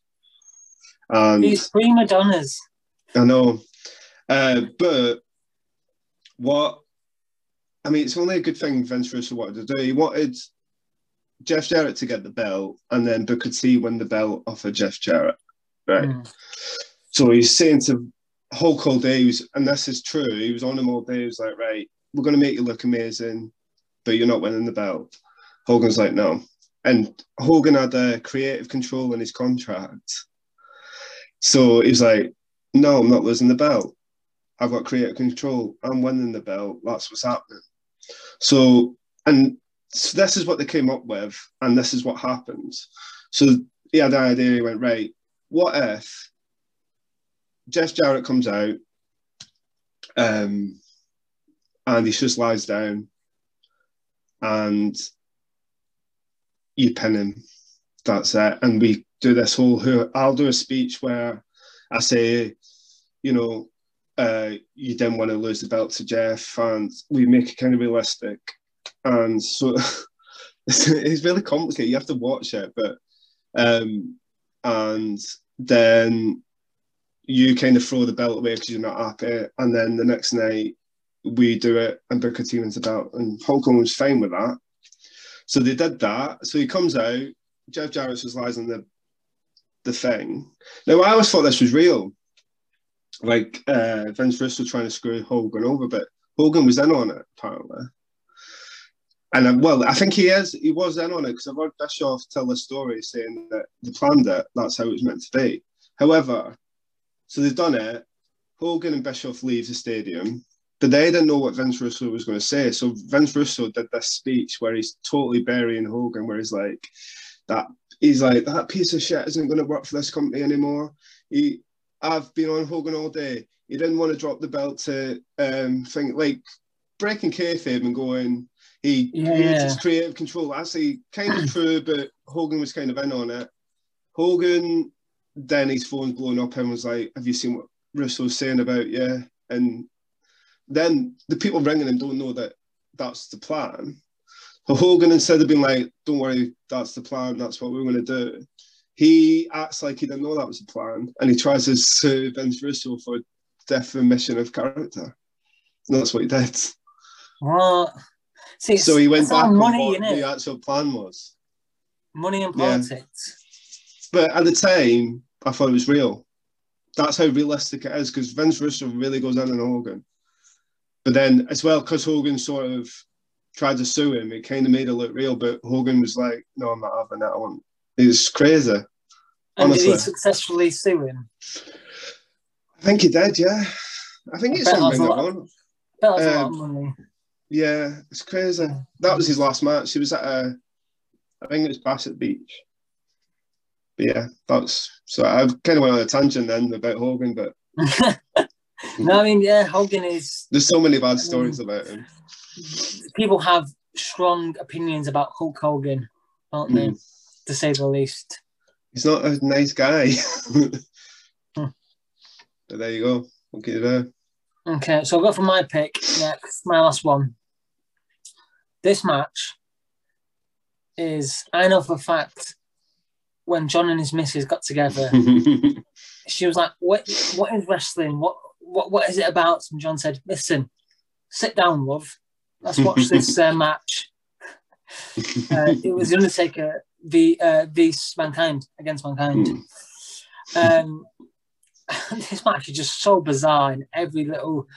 And these prima donnas. I know, uh, but what I mean, it's only a good thing Vince Russo wanted to do. He wanted Jeff Jarrett to get the belt, and then Booker T win the belt off of Jeff Jarrett, right? Mm. So he's saying to Hulk all day, was, and this is true. He was on him all day. He was like, "Right, we're going to make you look amazing, but you're not winning the belt." Hogan's like, "No," and Hogan had a creative control in his contract, so he's like, "No, I'm not losing the belt." I've got creative control. I'm winning the belt. That's what's happening. So, and so this is what they came up with, and this is what happens. So he had the idea. He went right. What if Jeff Jarrett comes out, um, and he just lies down, and you pin him. That's it. And we do this whole. I'll do a speech where I say, you know, uh, you didn't want to lose the belt to Jeff, and we make it kind of realistic. And so it's really complicated. You have to watch it, but um, and then you kind of throw the belt away because you're not happy, and then the next night we do it, and Booker T wins the belt, and Hulk Hogan was fine with that. So they did that. So he comes out. Jeff Jarrett just lies on the the thing. Now I always thought this was real like uh, Vince Russo trying to screw Hogan over, but Hogan was in on it apparently. And uh, well, I think he is. He was in on it because I've heard Bischoff tell the story saying that they planned it. That's how it was meant to be. However, so they've done it. Hogan and Bischoff leave the stadium, but they didn't know what Vince Russo was going to say. So Vince Russo did this speech where he's totally burying Hogan, where he's like, "That he's like that piece of shit isn't going to work for this company anymore." He I've been on Hogan all day. He didn't want to drop the belt to um think like breaking kayfabe and going. He Yeah. used his creative control. Actually, kind of true, but Hogan was kind of in on it. Hogan, then his phone's blowing up and was like, "Have you seen what Russo's saying about you?" And then the people ringing him don't know that that's the plan. So Hogan, instead of being like, "Don't worry, that's the plan. That's what we're going to do," he acts like he didn't know that was the plan, and he tries to sue Vince Russo for defamation of character. And that's what he did. What? See, So he went back on money, what innit? the actual plan was. Money and Yeah. But at the time, I thought it was real. That's how realistic it is because Vince Russo really goes in on Hogan. But then, as well, because Hogan sort of tried to sue him, it kind of made it look real. But Hogan was like, "No, I'm not having that. I want." It's crazy. And Honestly. did he successfully sue him? I think he did. Yeah, I think it's bet on that's a lot. That was a lot of Um, money. Yeah, it's crazy. That was his last match. He was at a, I think it was Bassett Beach. Yeah, that's so I kind of went on a tangent then about Hogan, but no, I mean, yeah, Hogan is. there's so many bad stories about him. People have strong opinions about Hulk Hogan, aren't they? Mm. To say the least. He's not a nice guy. Hmm. But there you go. You do? Okay, so I'll go for my pick next, my last one. This match is, I know for a fact, when John and his missus got together, she was like, "What? What is wrestling? What? What? What is it about?" And John said, "Listen, sit down, love. Let's watch this uh, match." Uh, it was the Undertaker v uh, v Mankind against Mankind. Hmm. Um, this match is just so bizarre in every little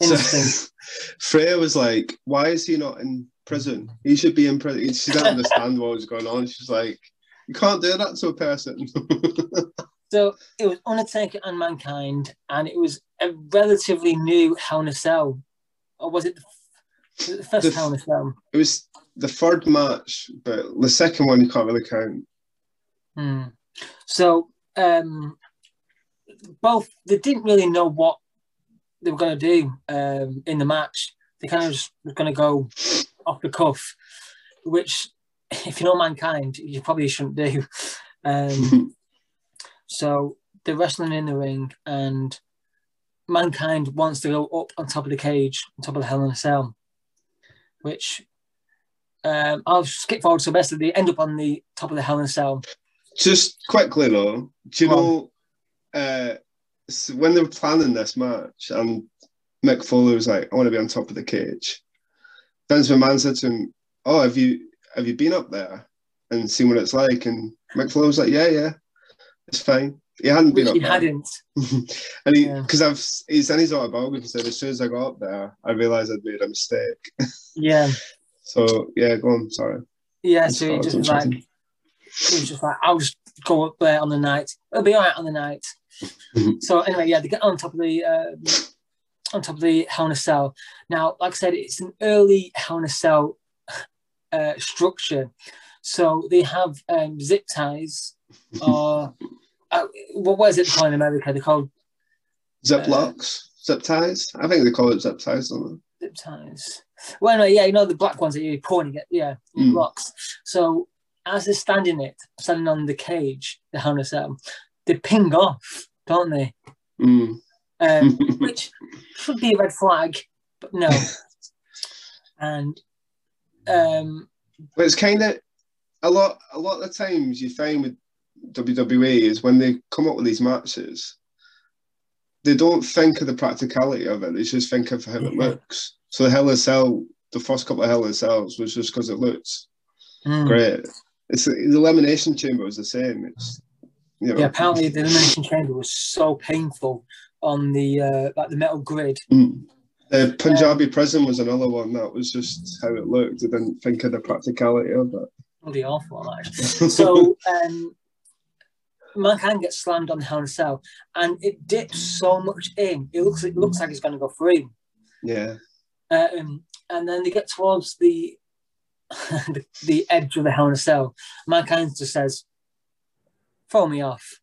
instinct. So, Freya was like, "Why is he not in prison? He should be in prison." She didn't understand what was going on. She's like, "You can't do that to a person." So it was Undertaker and Mankind, and it was a relatively new Hell in a Cell, or was it the, the first The- Hell in a Cell? it was the third match, but the second one you can't really count. Hmm. So um, both they didn't really know what they were going to do um, in the match. They kind of just were going to go off the cuff, which, if you know Mankind, you probably shouldn't do. Um, So they're wrestling in the ring, and Mankind wants to go up on top of the cage, on top of the Hell in a Cell, which um, I'll skip forward so the best of the end up on the top of the Hell in a Cell. Just quickly though, do you on. know uh, when they were planning this match and Mick Foley was like, "I want to be on top of the cage." Vince McMahon said to him, "Oh, have you have you been up there and seen what it's like?" And Foley was like, "Yeah, yeah, it's fine." He hadn't been Which up he hadn't. and he, Yeah. because I've, he's in his autobiography said, as soon as I got up there, I realised I'd made a mistake. Yeah, So yeah, go on. Sorry. yeah. So he just was like, he was just like, I'll just go up there on the night. It'll be all right on the night. So anyway, yeah, they get on top of the um on top of the Hell in a Cell. Now, like I said, it's an early Hell in a Cell uh, structure. So they have um, zip ties, or uh, what is it called in America? They called Zip Uh, locks, zip ties. I think they call it zip ties, don't zip ties. Well, anyway, yeah, you know the black ones that you're pointing at, yeah, Mm. locks. So as they're standing it, standing on the cage, the harness a they ping off, don't they? they? Mm. Um, which should be a red flag, but no. and um, But it's kind of a lot. A lot of the times you find with WWE is when they come up with these matches, they don't think of the practicality of it. They just think of how it Yeah. looks. So the Hell in Cell, the first couple of Hell in Cells was just because it looked mm, great. It's the elimination chamber was the same. It's you know, yeah, apparently the elimination chamber was so painful on the uh, like the metal grid. Mm. The Punjabi prison was another one that was just how it looked. I didn't think of the practicality of it. Bloody awful, actually. So um, mankind gets slammed on the Hell in a Cell, and it dips so much in. It looks it looks like it's going to go through. yeah. Um, and then they get towards the, the the edge of the Hell in a Cell. Mankind just says, "Throw me off."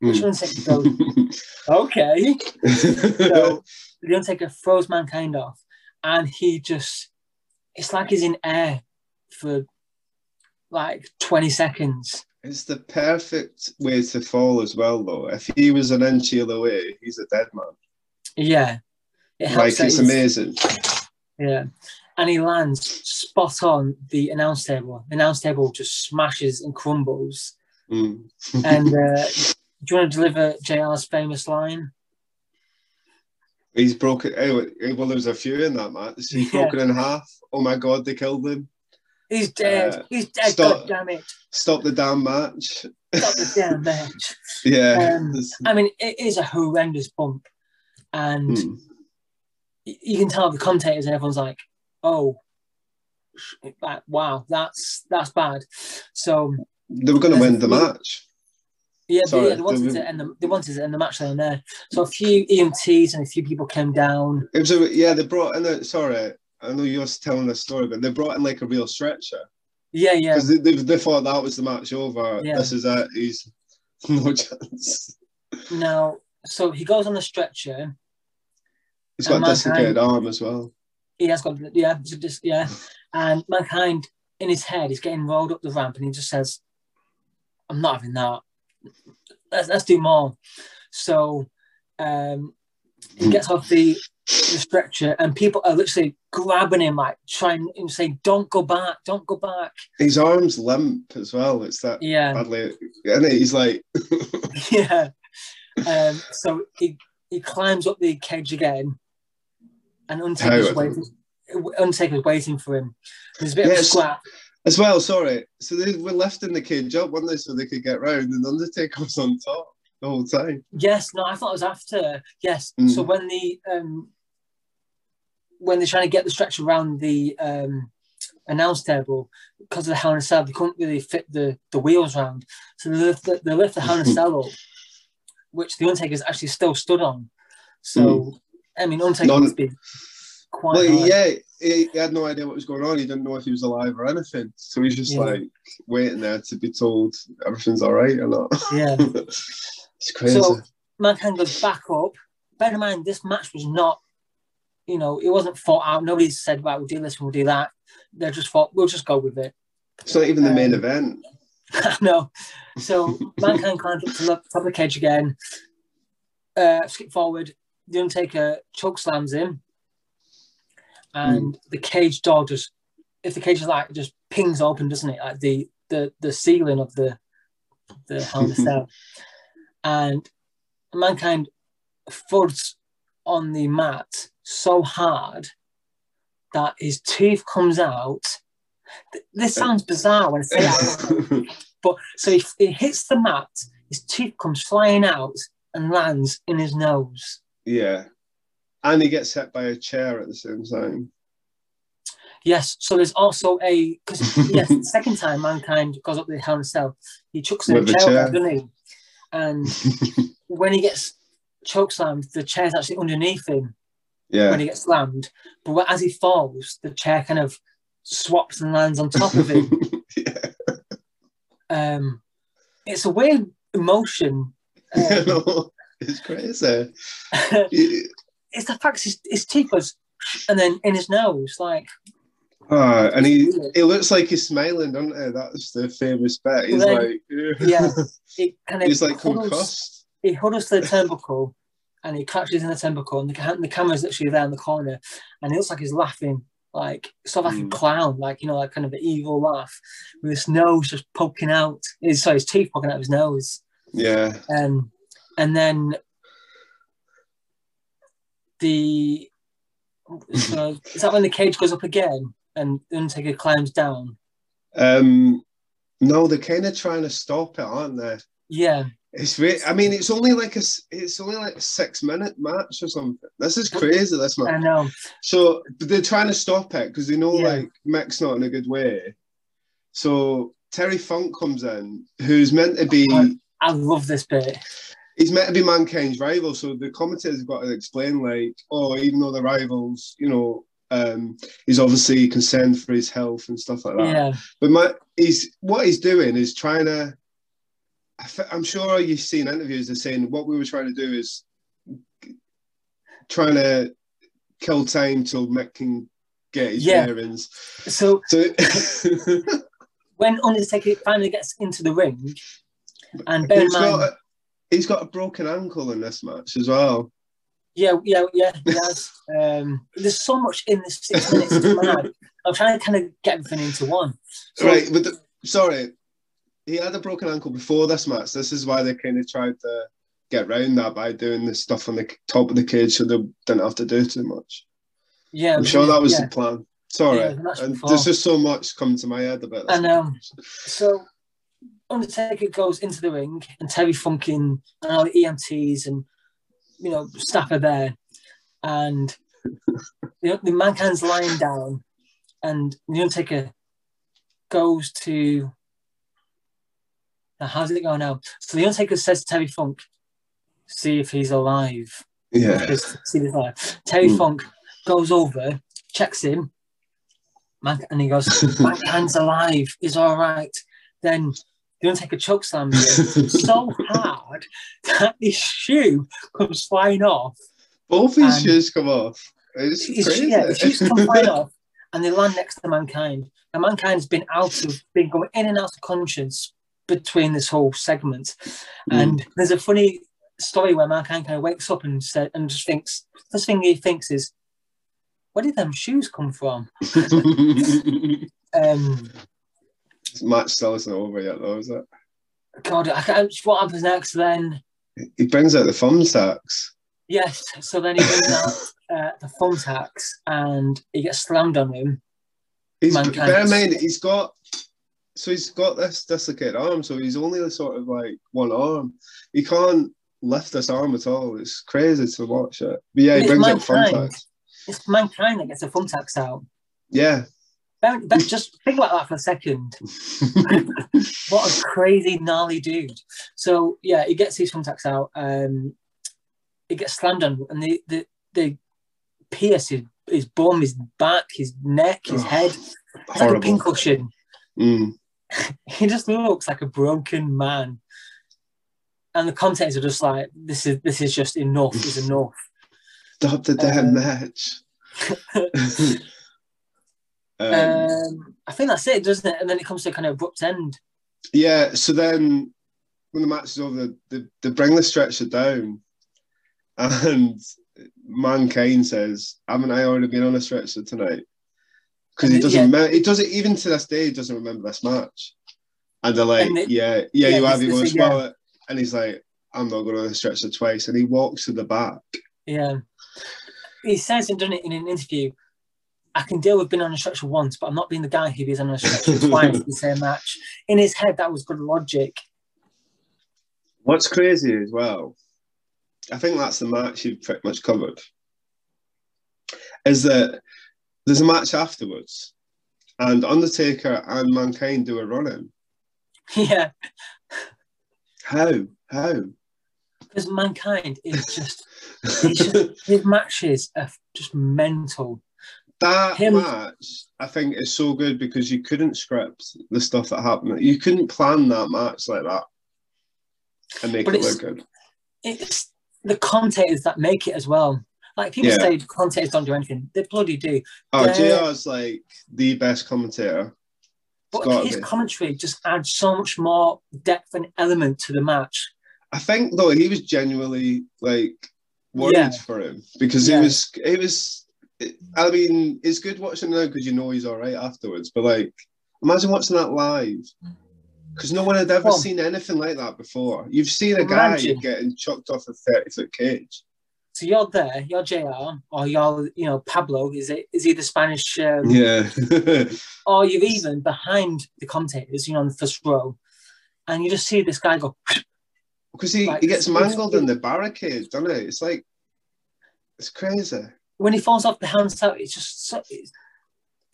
Which. Undertaker goes, okay. So the Undertaker throws mankind off, and he just it's like he's in air for like 20 seconds. it's the perfect way to fall as well, though. If he was an inch away, he's a dead man. Yeah. It Like it's amazing. Yeah. And he lands spot on the announce table. The announce table just smashes and crumbles. Mm. And uh, do you want to deliver JR's famous line? He's broken. eh, Well, there's a few in that match. He's Yeah. broken in half. Oh my god, they killed him. He's dead. Uh, He's dead. stop. God damn it. Stop the damn match. Stop the damn match. Yeah. Um, I mean, it is a horrendous bump. And mm. y- you can tell the commentators and everyone's like, oh, wow, that's that's bad. So They were going to win the match. Yeah, Sorry, they, they wanted the- to end the they wanted to end the match there and there. So a few EMTs and a few people came down. It was a, yeah. They brought in a sorry. I know you're telling the story, but they brought in like a real stretcher Yeah, yeah, because they, they, they thought that was the match over. Yeah. This is it. He's no chance. Now, so he goes on the stretcher. He's got a dislocated arm as well. He has got yeah, yeah, and mankind in his head, he's getting rolled up the ramp, and he just says, "I'm not having that. Let's let's do more." So, um, he gets off the, the stretcher, and people are literally grabbing him, like trying and saying, "Don't go back, don't go back." His arm's limp as well. It's that Yeah, badly. And he's like, yeah. Um, so he he climbs up the cage again, and Undertaker's waiting. Undertaker's waiting for him. There's a bit of a scrap. As well. Sorry. So they were lifting the cage up, weren't they, so they could get round, and Undertaker was on top the whole time. Yes, no, I thought it was after. Yes, Mm. so when the um, when they're trying to get the stretcher around the um, announce table because of the Hell in Cell, they couldn't really fit the, the wheels round, so they lift the, they lift the Hell in Cell up, which the Undertaker's actually still stood on. So I mean, Undertaker Non- must be quite. Well, yeah, he, he had no idea what was going on. He didn't know if he was alive or anything. So he's just Yeah. like waiting there to be told everything's all right or not. yeah. it's crazy. So Mankind goes back up. Bear in mind, this match was not, you know, it wasn't fought out. Nobody said, right, we'll do this, we'll do that. They just thought, we'll just go with it. it's not even the main um, event. no. So Mankind climbs up to the top of the cage again. Uh, skip forward. The Undertaker choke slams him. Mm. And the cage door just, if the cage is like, just pings open, doesn't it? Like the the the ceiling of the the Hell in Cell. and Mankind thuds on the mat so hard that his tooth comes out. This uh, sounds bizarre when I say that. But so he, he hits the mat, his tooth comes flying out and lands in his nose. yeah. And he gets hit by a chair at the same time. Yes, so there's also a because yes, the second time mankind goes up the Hell Cell, he chucks in a chair, chair. doesn't he? And when he gets choke slammed, the chair's actually underneath him Yeah. when he gets slammed. But as he falls, the chair kind of swaps and lands on top of him. yeah. um, it's a weird emotion. Um. It's crazy. It's the fact his, his teeth was, and then in his nose, like Ah, and he he looks like he's smiling, doesn't he? That's the famous bit. He's Well, like, yeah, it kind of he's like concussed. he huddles to the turnbuckle, and he catches in the turnbuckle, and the, the camera's literally there in the corner, and it looks like he's laughing, like sort of like Mm. a clown, like you know, like kind of an evil laugh, with his nose just poking out, sorry, his teeth poking out of his nose. Yeah. Um, and then the so is that when the cage goes up again and Undertaker climbs down? Um, no, they're kind of trying to stop it, aren't they? Yeah, It's re- I mean, it's only like a it's only like a six minute match or something. This is crazy. This match. I know. So but they're trying to stop it because they know Yeah. like Mick's not in a good way. So Terry Funk comes in, who's meant to be I love this bit. He's meant to be mankind's rival. So the commentators have got to explain like, oh, even though they're rivals, you know, um, he's obviously concerned for his health and stuff like that. Yeah, But my, he's what he's doing is trying to I'm sure you've seen interviews of saying what we were trying to do is trying to kill time till Mick can get his Yeah. bearings. So So when Undertaker finally gets into the ring, and bear in he's mind, got a, he's got a broken ankle in this match as well. yeah, yeah, yeah, he has. Um, there's so much in this six minutes. I'm trying to kind of get everything into one. So, right, but the, sorry, he had a broken ankle before this match. This is why they kind of tried to get around that by doing this stuff on the top of the cage, so they didn't have to do too much. Yeah, I'm sure that was yeah. the plan. Sorry, Yeah, the and there's just so much coming to my head about this. And um, so Undertaker goes into the ring, and Terry Funkin and all the EMTs and you know staff are there, and the, the mankind's lying down, and the Undertaker goes to. Now, how's it going now? So the Undertaker says to Terry Funk, "See if he's alive." yeah, Just see if he's alive. Terry Mm. Funk goes over, checks him, Man- and he goes, "Mankind's alive. He's all right." Then the Undertaker choke slams him so hard that his shoe comes flying off. both his shoes come off. It's His, crazy. yeah, his shoes come flying off, and they land next to Mankind. And Mankind's been out of, been going in and out of conscience between this whole segment. Mm. And there's a funny story where Mankind kind of wakes up and said, and just thinks, first thing he thinks is, where did them shoes come from? Um, match still isn't over yet, though, is it? God, I can't, what happens next then? He brings out the thumbtacks. Yes, so then he brings out uh, the thumbtacks and he gets slammed on him. He's Mankind. bear in mind he's got so he's got this dislocated arm, so he's only sort of like one arm. He can't lift this arm at all. It's crazy to watch it. But yeah, he brings out thumbtacks. It's Mankind that gets the thumbtacks out. Yeah. Ben, just think about that for a second. What a crazy, gnarly dude. So, yeah, he gets his thumbtacks out. Um, he gets slammed on, and they, they, they pierce his, his bum, his back, his neck, his Oh, head. It's like a pincushion. Mm. He just looks like a broken man. And the commentators are just like, this is this is just enough, is enough. Stop the damn Um, match. Um, Um, I think that's it, doesn't it? And then it comes to a kind of abrupt end. yeah, so then when the match is over, they, they bring the stretcher down and Mankind says, haven't I already been on a stretcher tonight? Because he doesn't yeah. remember, he doesn't, even to this day, he doesn't remember this match. And they're like, And it- yeah, yeah, yeah, you have, this- goes, well, and he's like, I'm not going on a stretcher twice. And he walks to the back. Yeah. He says and done it in an interview. I can deal with being on a stretcher once, but I'm not being the guy who is on a stretcher twice in the same match. In his head, that was good logic. What's crazy as well, I think that's the match you've pretty much covered, is that there's a match afterwards, and Undertaker and Mankind do a run in. yeah. How? How? Because mankind is just, just his matches are just mental. That Him- match, I think, is so good because you couldn't script the stuff that happened. You couldn't plan that match like that and make But it it's- look good. It's the commentators that make it as well. Like people Yeah. say commentators don't do anything. They bloody do. Oh, Yeah. JR's like the best commentator. But his be. commentary just adds so much more depth and element to the match. I think though he was genuinely like worried Yeah. for him because Yeah. he was he was. I mean, it's good watching now because you know he's all right afterwards. But like, imagine watching that live because no one had ever Well- seen anything like that before. You've seen a guy Imagine. getting chucked off a thirty foot cage. So you're there, you're JR, or you're, you know, Pablo, is it? Is he the Spanish? Um, Yeah, Or you're even behind the commentators, you know, on the first row, and you just see this guy go, because he, Like, he gets mangled in the barricade, doesn't it? It's like it's crazy. When he falls off the handstand, it's just so, it's,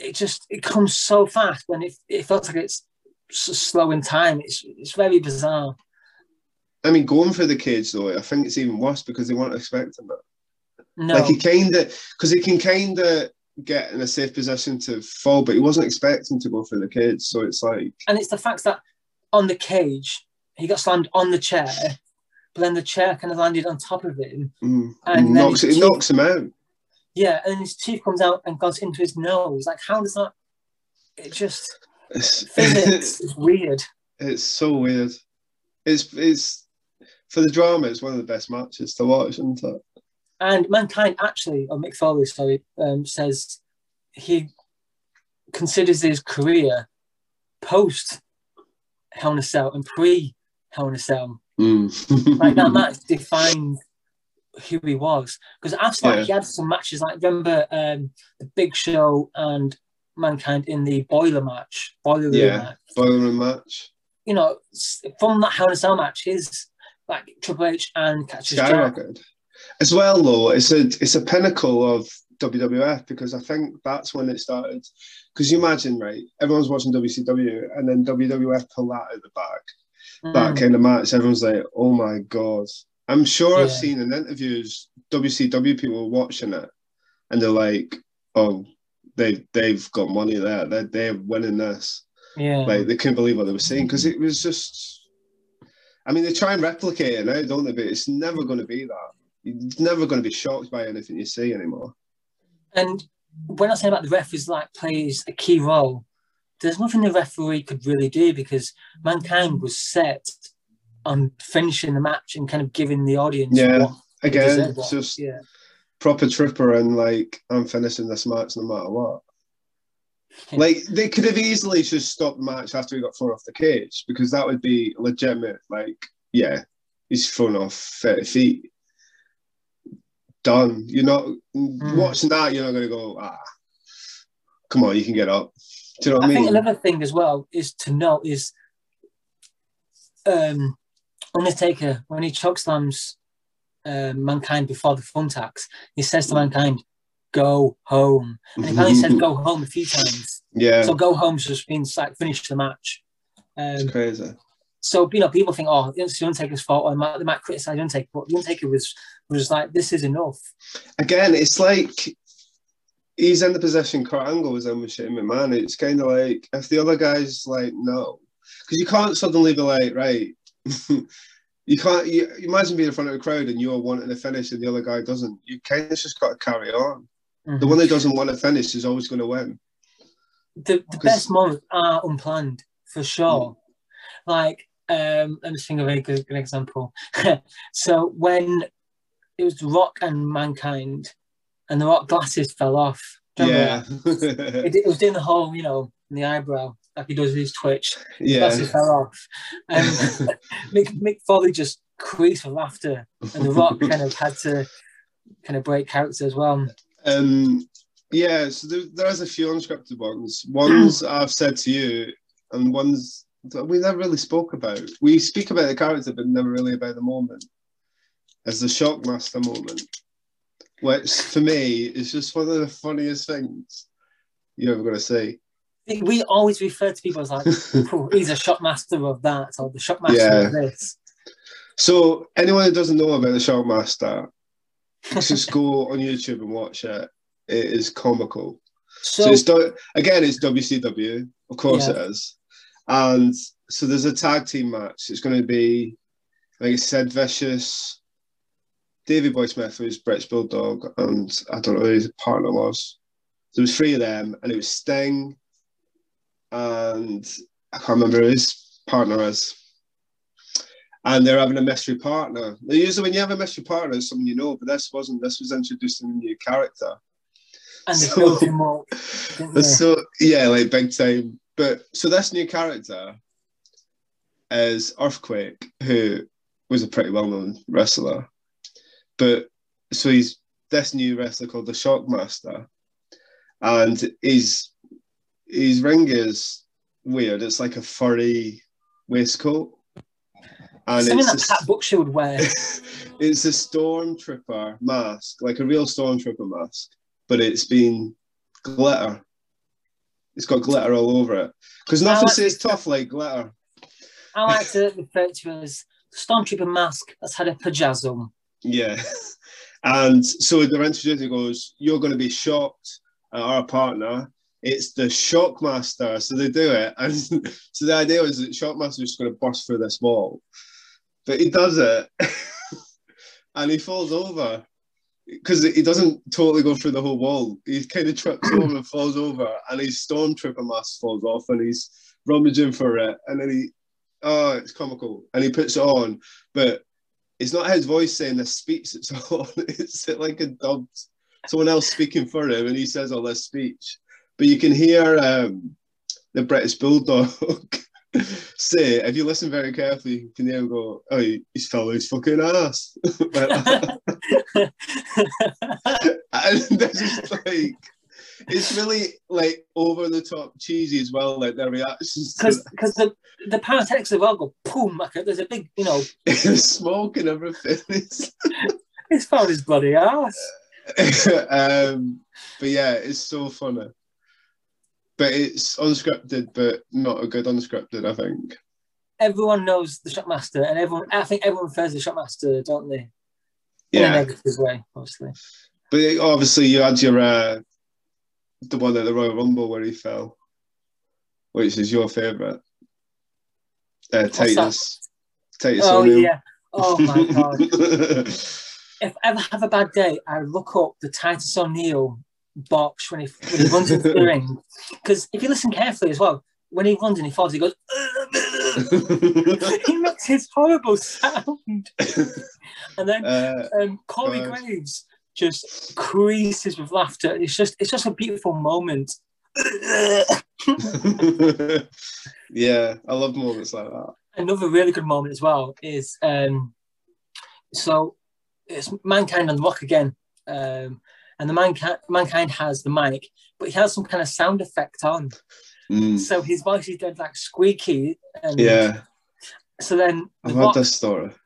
it just it comes so fast when it it feels like it's s- slow in time. It's it's very bizarre. I mean, going for the cage though, I think it's even worse because they weren't expecting that. No, Like he kind of, because he can kind of get in a safe position to fall, but he wasn't expecting to go for the cage. So it's like, and it's the fact that on the cage he got slammed on the chair, but then the chair kind of landed on top of him. Mm. And then knocks, it knocks him out. Yeah, and his tooth comes out and goes into his nose. Like, how does that? It just It's, physics is weird. it's so weird. It's it's for the drama. It's one of the best matches to watch, isn't it? And mankind actually, or Mick Foley, sorry, um, says he considers his career post Hell in a Cell and pre Hell in a Cell. Mm. Like that match defined who he was. Because after that, Yeah. he had some matches. Like remember um, the Big Show and Mankind in the Boiler match, Boiler Room Yeah. match. Boiler room match. You know, from that Hell in a Cell match, his like Triple H and Cactus Jack. skyrocketed. As well, though, it's a it's a pinnacle of WWF because I think that's when it started. Because you imagine, right? Everyone's watching WCW, and then WWF pull that out the. That Mm. kind of match, everyone's like, "Oh my god!" I'm sure I've seen in interviews WCW people watching it, and they're like, "Oh, they they've got money there. They're they're winning this." Yeah. Like they couldn't believe what they were seeing because it was just. I mean, they try and replicate it now, don't they? But it's never going to be that. You're never going to be shocked by anything you see anymore. And when I say about the referees like plays a key role, there's nothing the referee could really do because mankind was set on finishing the match and kind of giving the audience Yeah, Again, it's just yeah. proper tripper and like I'm finishing this match no matter what. Like they could have easily just stopped the match after he got thrown off the cage because that would be legitimate. Like, yeah, he's thrown off 30 feet. Done. You're not Mm. watching that. You're not going to go. Ah, come on, you can get up. Do you know what I I think another thing as well is to note is um, Undertaker when he chokeslams um, mankind before the thumbtacks, he says to mankind, "Go home," and he apparently said "go home" a few times. yeah, So "go home" just means like finish the match. Um, it's crazy. so you know, people think, "Oh, it's the Undertaker's fault," or they might, they might criticize the Undertaker, but the Undertaker was was like, "This is enough." Again, it's like he's in the position Kurt Angle was in with Shane McMahon. It's kind of like if the other guy's like no, because you can't suddenly be like right. you can't. You, imagine being in front of a crowd and you're wanting to finish and the other guy doesn't. You kind of just got to carry on. The Mhm. one that doesn't want to finish is always going to win. the, the best moments are unplanned for sure. Like, um, let me just think of a good, good example. so when it was Rock and Mankind, and the Rock glasses fell off. Yeah. It, it was doing the whole, you know, in the eyebrow, like he does with his Twitch. yeah. Glasses fell off. Um, Mick, Mick Foley just creased with laughter, and The Rock kind of had to kind of break character as well. Um, yeah, so there, there's a few unscripted ones. Ones I've said to you, and ones that we never really spoke about. We speak about the character, but never really about the moment. As the Shockmaster moment, which for me is just one of the funniest things you're ever going to see. We always refer to people as like, "Oh, he's a Shockmaster of that, or the Shockmaster Yeah. of this. So anyone who doesn't know about the Shockmaster, just go on YouTube and watch it. It is comical. So, So, it's do- again, it's WCW, of course Yeah. it is, and so there's a tag team match. It's going to be, like I said, Vicious, Davey Boy Smith, who's British Bulldog, and I don't know who his partner was. There was three of them, and it was Sting, and I can't remember who his partner is. And they're having a mystery partner. Now, Usually, when you have a mystery partner, it's someone you know, but this wasn't. This was introducing a new character. and so- they? So yeah, like big time. But so this new character is Earthquake, who was a pretty well-known wrestler. But so he's this new wrestler called the Shockmaster, and his his ring is weird. It's like a furry waistcoat, and Something it's that a, Pat Butcher would wear. it's a stormtrooper mask, like a real stormtrooper mask, but it's been glitter. It's got glitter all over it because nothing like says it. tough like glitter. I like to refer to it as Stormtrooper mask that's had a pajazzle. Yeah, and so the introducer goes, "You're going to be shocked at our partner. It's the Shockmaster. So they do it, and so the idea was that Shockmaster is going to burst through this wall, but he does it, and he falls over because he doesn't totally go through the whole wall. He kind of trips over and falls over, and his stormtrooper mask falls off, and he's rummaging for it, and then he, oh, it's comical, and he puts it on, but it's not his voice saying the speech it's on. It's like a dubbed someone else speaking for him, and he says all this speech. But you can hear um, the British Bulldog say, if you listen very carefully, you can hear him go, "Oh, he's fell his fucking ass." and this is like it's really like over the top cheesy as well, like their reactions. Because the the pyrotechnics as well go boom. Like there's a big, you know, smoke and everything. It's, it's found his bloody ass. um, but yeah, it's so funny. But it's unscripted, but not a good unscripted. I think everyone knows the Shockmaster, and everyone. I think everyone to the Shockmaster, don't they? Yeah, In a negative way, obviously. But obviously, you had your uh, the one at the Royal Rumble where he fell, which is your favourite. Uh, Titus. Titus oh O'Neil. yeah. Oh my god. if I ever have a bad day, I look up the Titus O'Neil box when he, when he runs into the ring. Because if you listen carefully as well, when he runs and he falls, he goes. he makes his horrible sound. and then uh, um, Corey God. Graves just creases with laughter. It's just it's just a beautiful moment. yeah, I love moments like that. Another really good moment as well is um, so it's mankind on the rock again, um, and the mankind mankind has the mic, but he has some kind of sound effect on. Mm. So his voice is dead like squeaky. And yeah. So then I've heard this story.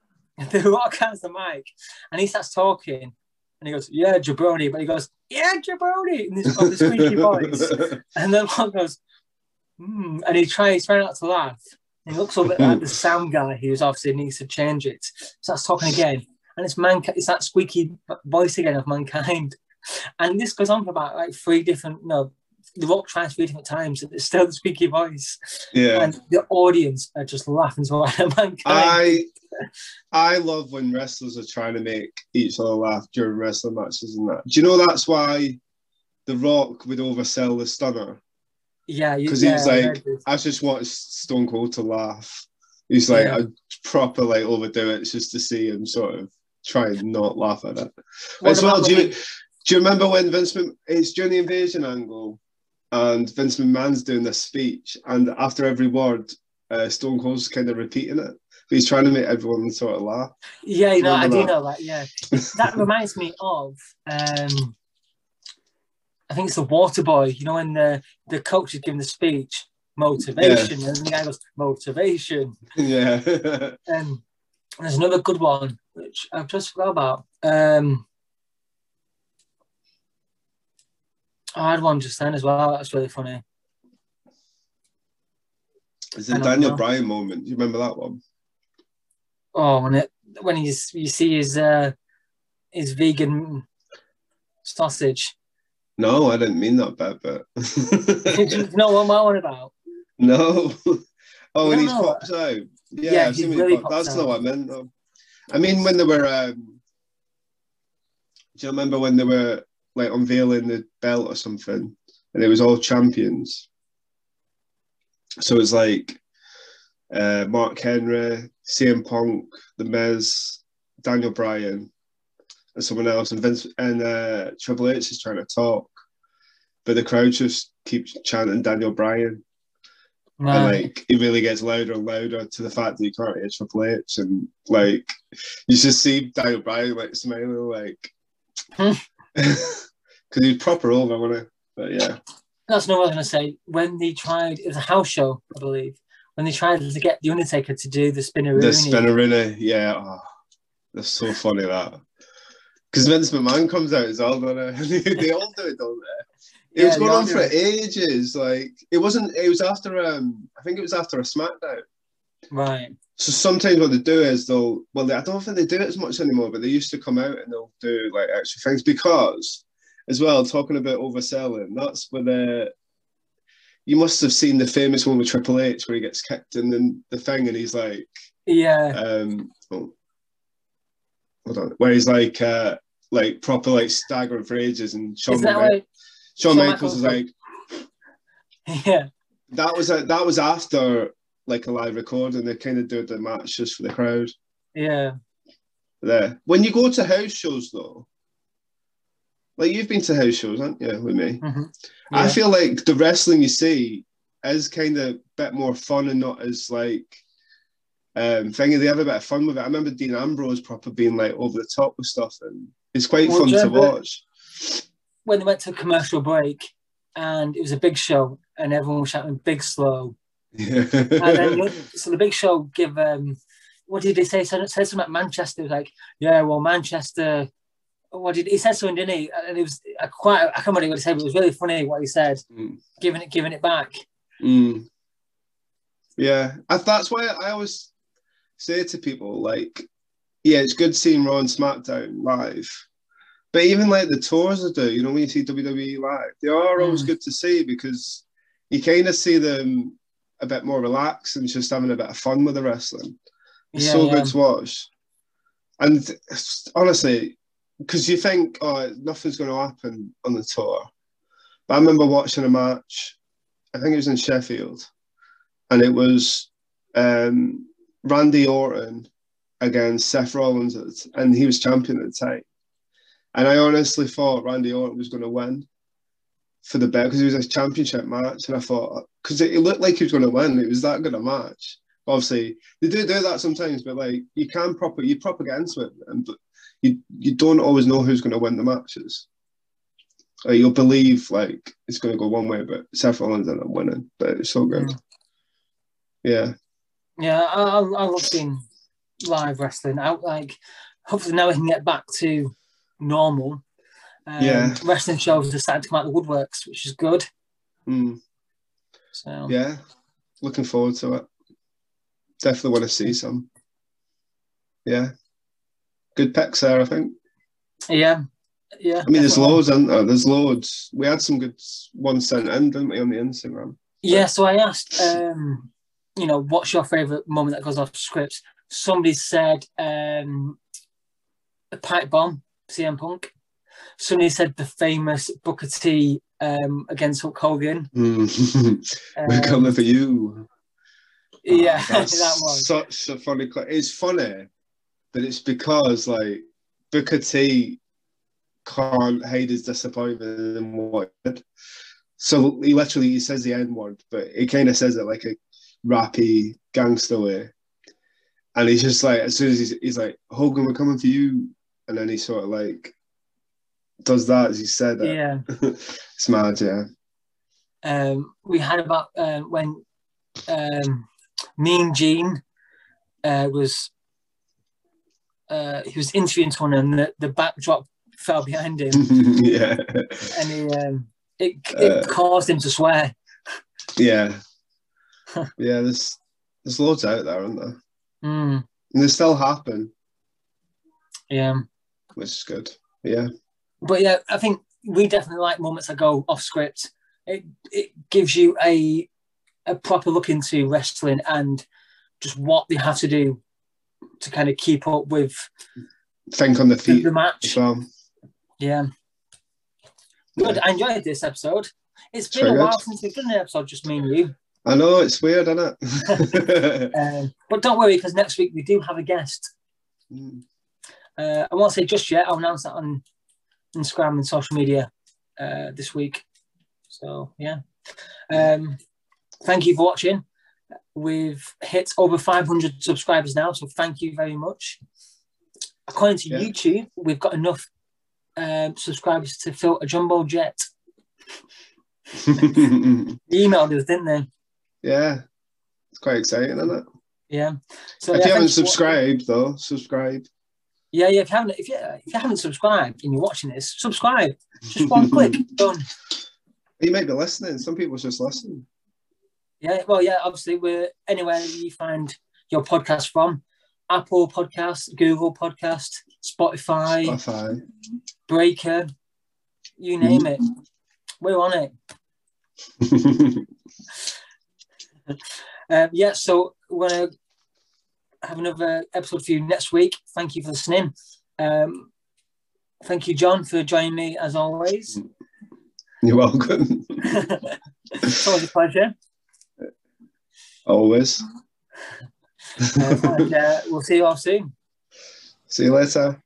The rock has the mic, and he starts talking, and he goes, "Yeah, jabroni," but he goes, "Yeah, jabroni," in this, oh, squeaky voice. And then Mark goes, hmm, and he tries trying not to laugh. And he looks a bit at the sound guy, who's obviously needs to change it. Starts talking again, and it's man, it's that squeaky voice again of mankind. And this goes on for about like three different, no, the rock tries three different times, and it's still the squeaky voice. Yeah, and the audience are just laughing at mankind. I I love when wrestlers are trying to make each other laugh during wrestling matches and that. Do you know that's why The Rock would oversell the stunner? Yeah, because yeah, he was like, I, I just want Stone Cold to laugh. He's like, yeah. I proper like overdo it just to see him sort of try and not laugh at it. What As well, do you, do you remember when Vince? It's during the invasion angle, and Vince McMahon's doing this speech, and after every word, uh, Stone Cold's kind of repeating it But he's trying to make everyone sort of laugh. Yeah, you know, I do know that. Yeah, that reminds me of. Um, I think it's the Water Boy. You know, when the the coach is giving the speech, motivation, yeah. and the guy goes motivation. Yeah. um, there's another good one which I've just forgot about. Um, I had one just then as well. That's really funny. It's a Daniel. Bryan moment. Do you remember that one? Oh, when it when he's you see his uh his vegan sausage. No, I didn't mean that bad, but you know what I'm on about? No. Oh, when he pops out. Yeah, yeah I've seen really That's out. not what I meant though. I mean when they were um do you remember when they were like unveiling the belt or something and it was all champions? So it's like uh, Mark Henry, CM Punk, The Miz, Daniel Bryan, and someone else, and Vince and uh, Triple H is trying to talk, but the crowd just keeps chanting Daniel Bryan. Right. And like it really gets louder and louder to the fact that you can't hear Triple H, and like you just see Daniel Bryan like smiling, like because hmm. he's proper over, wasn't he? But yeah, that's not what I was gonna say. When they tried, it was a house show, I believe when they tried to get the Undertaker to do the spinner. The spinaroonie, yeah. Oh, that's so funny that. Because Vince McMahon comes out as well, they? they all do it, don't they? It yeah, was going on for it. ages. Like it wasn't. It was after. Um, I think it was after a SmackDown. Right. So sometimes what they do is they'll. Well, they, I don't think they do it as much anymore, but they used to come out and they'll do like extra things because, as well, talking about overselling. That's where the you must have seen the famous one with Triple H where he gets kicked and then the thing and he's like, Yeah. um, oh, hold on, where he's like, uh, like proper like staggering for ages, and Shawn, Michaels. Shawn Shawn Michaels is like, Yeah. that was a, that was after like a live recording. They kind of do the matches for the crowd. Yeah. There, when you go to house shows though, like you've been to house shows, haven't you, with me? hmm I feel like the wrestling you see is kind of a bit more fun and not as like um thing. They have a bit of fun with it. I remember Dean Ambrose proper being like over the top with stuff, and it's quite Well, fun to watch. When they went to a commercial break and it was a big show and everyone was shouting big slow. Yeah. And then so the big show give um what did he say? Said said something about Manchester. He was like, yeah, well, Manchester. What did he said something, didn't he? And it was uh, quite. I can't remember what he said, but it was really funny what he said, Mm. giving it, giving it back. Mm. Yeah, I, that's why I always say to people like, yeah, it's good seeing Raw and SmackDown live, but even like the tours they do, you know, when you see WWE live, they are always Mm. good to see because you kind of see them a bit more relaxed and just having a bit of fun with the wrestling. It's Yeah, so yeah. good to watch, and honestly, because you think, oh, nothing's going to happen on the tour, but I remember watching a match. I think it was in Sheffield, and it was um, Randy Orton against Seth Rollins, at the t- and he was champion at the time. And I honestly thought Randy Orton was going to win for the belt because it was a championship match, and I thought because it, it looked like he was going to win, it was that good a match. Obviously, they do do that sometimes, but like you can proper you proper get into it, and you you don't always know who's going to win the matches. Like, you'll believe like it's going to go one way, but Seth Rollins ended up winning. But it's so good. Yeah, Yeah, I, I, I love seeing live wrestling. Out like. Hopefully now we can get back to normal. Um, Yeah. Wrestling shows are starting to come out of the woodworks, which is good. Mm, So yeah. Looking forward to it. Definitely want to see some. Yeah, good picks there. I think. yeah, yeah. I mean, there's loads, isn't there? There's loads. We had some good ones sent in, didn't we, on the Instagram? Yeah, so I asked, um, you know, what's your favourite moment that goes off script? Somebody said um, a pipe bomb, CM Punk. Somebody said the famous Booker T um, against Hulk Hogan. Mm. We're Um, coming for you. yeah, Oh, that's that one. such a funny. cl- It's funny, but it's because like Booker T can't hide his disappointment in what. So he literally he says the N word, but he kind of says it like a rappy gangster way. And he's just like, as soon as he's, he's like, Hogan, we're coming for you. And then he sort of like does that as you said it. Yeah. it's mad, yeah. Um, we had about uh, when um, Mean Gene uh, was uh, he was interviewing someone and the, the backdrop fell behind him yeah. and he, um, it, it Uh, caused him to swear. Yeah. yeah, there's there's loads out there, aren't there? Mm, And they still happen, yeah. which is good. Yeah. But yeah, I think we definitely like moments that go off script. It it gives you a a proper look into wrestling and just what they have to do to kind of keep up with Think on the feet the match. well. Yeah. Good. I enjoyed this episode. It's been a while good. since we've done an episode, just me and you. I know it's weird, isn't it? Um, but don't worry, because next week we do have a guest. Mm. Uh, I won't say just yet. I'll announce that on Instagram and social media uh, this week. So yeah. Um, thank you for watching. We've hit over 500 subscribers now, so thank you very much. According to Yeah. YouTube, we've got enough um, subscribers to fill a jumbo jet. They emailed us, didn't they? yeah. It's quite exciting, isn't it? Yeah. So if yeah, you haven't subscribed though, subscribe. Yeah, yeah. If you haven't, if you, if you haven't subscribed and you're watching this, subscribe. Just one click, done. You might be listening. Some people just listen. Yeah. Well, yeah. Obviously, we're anywhere you find your podcast from: Apple Podcast, Google Podcast, Spotify, Spotify. Breaker, you name it. We're on it. um, yeah, so we're to have another episode for you next week. Thank you for listening. Um, thank you, John, for joining me as always. You're welcome. it's always a pleasure. Always. and, uh, we'll see you all soon. See you later.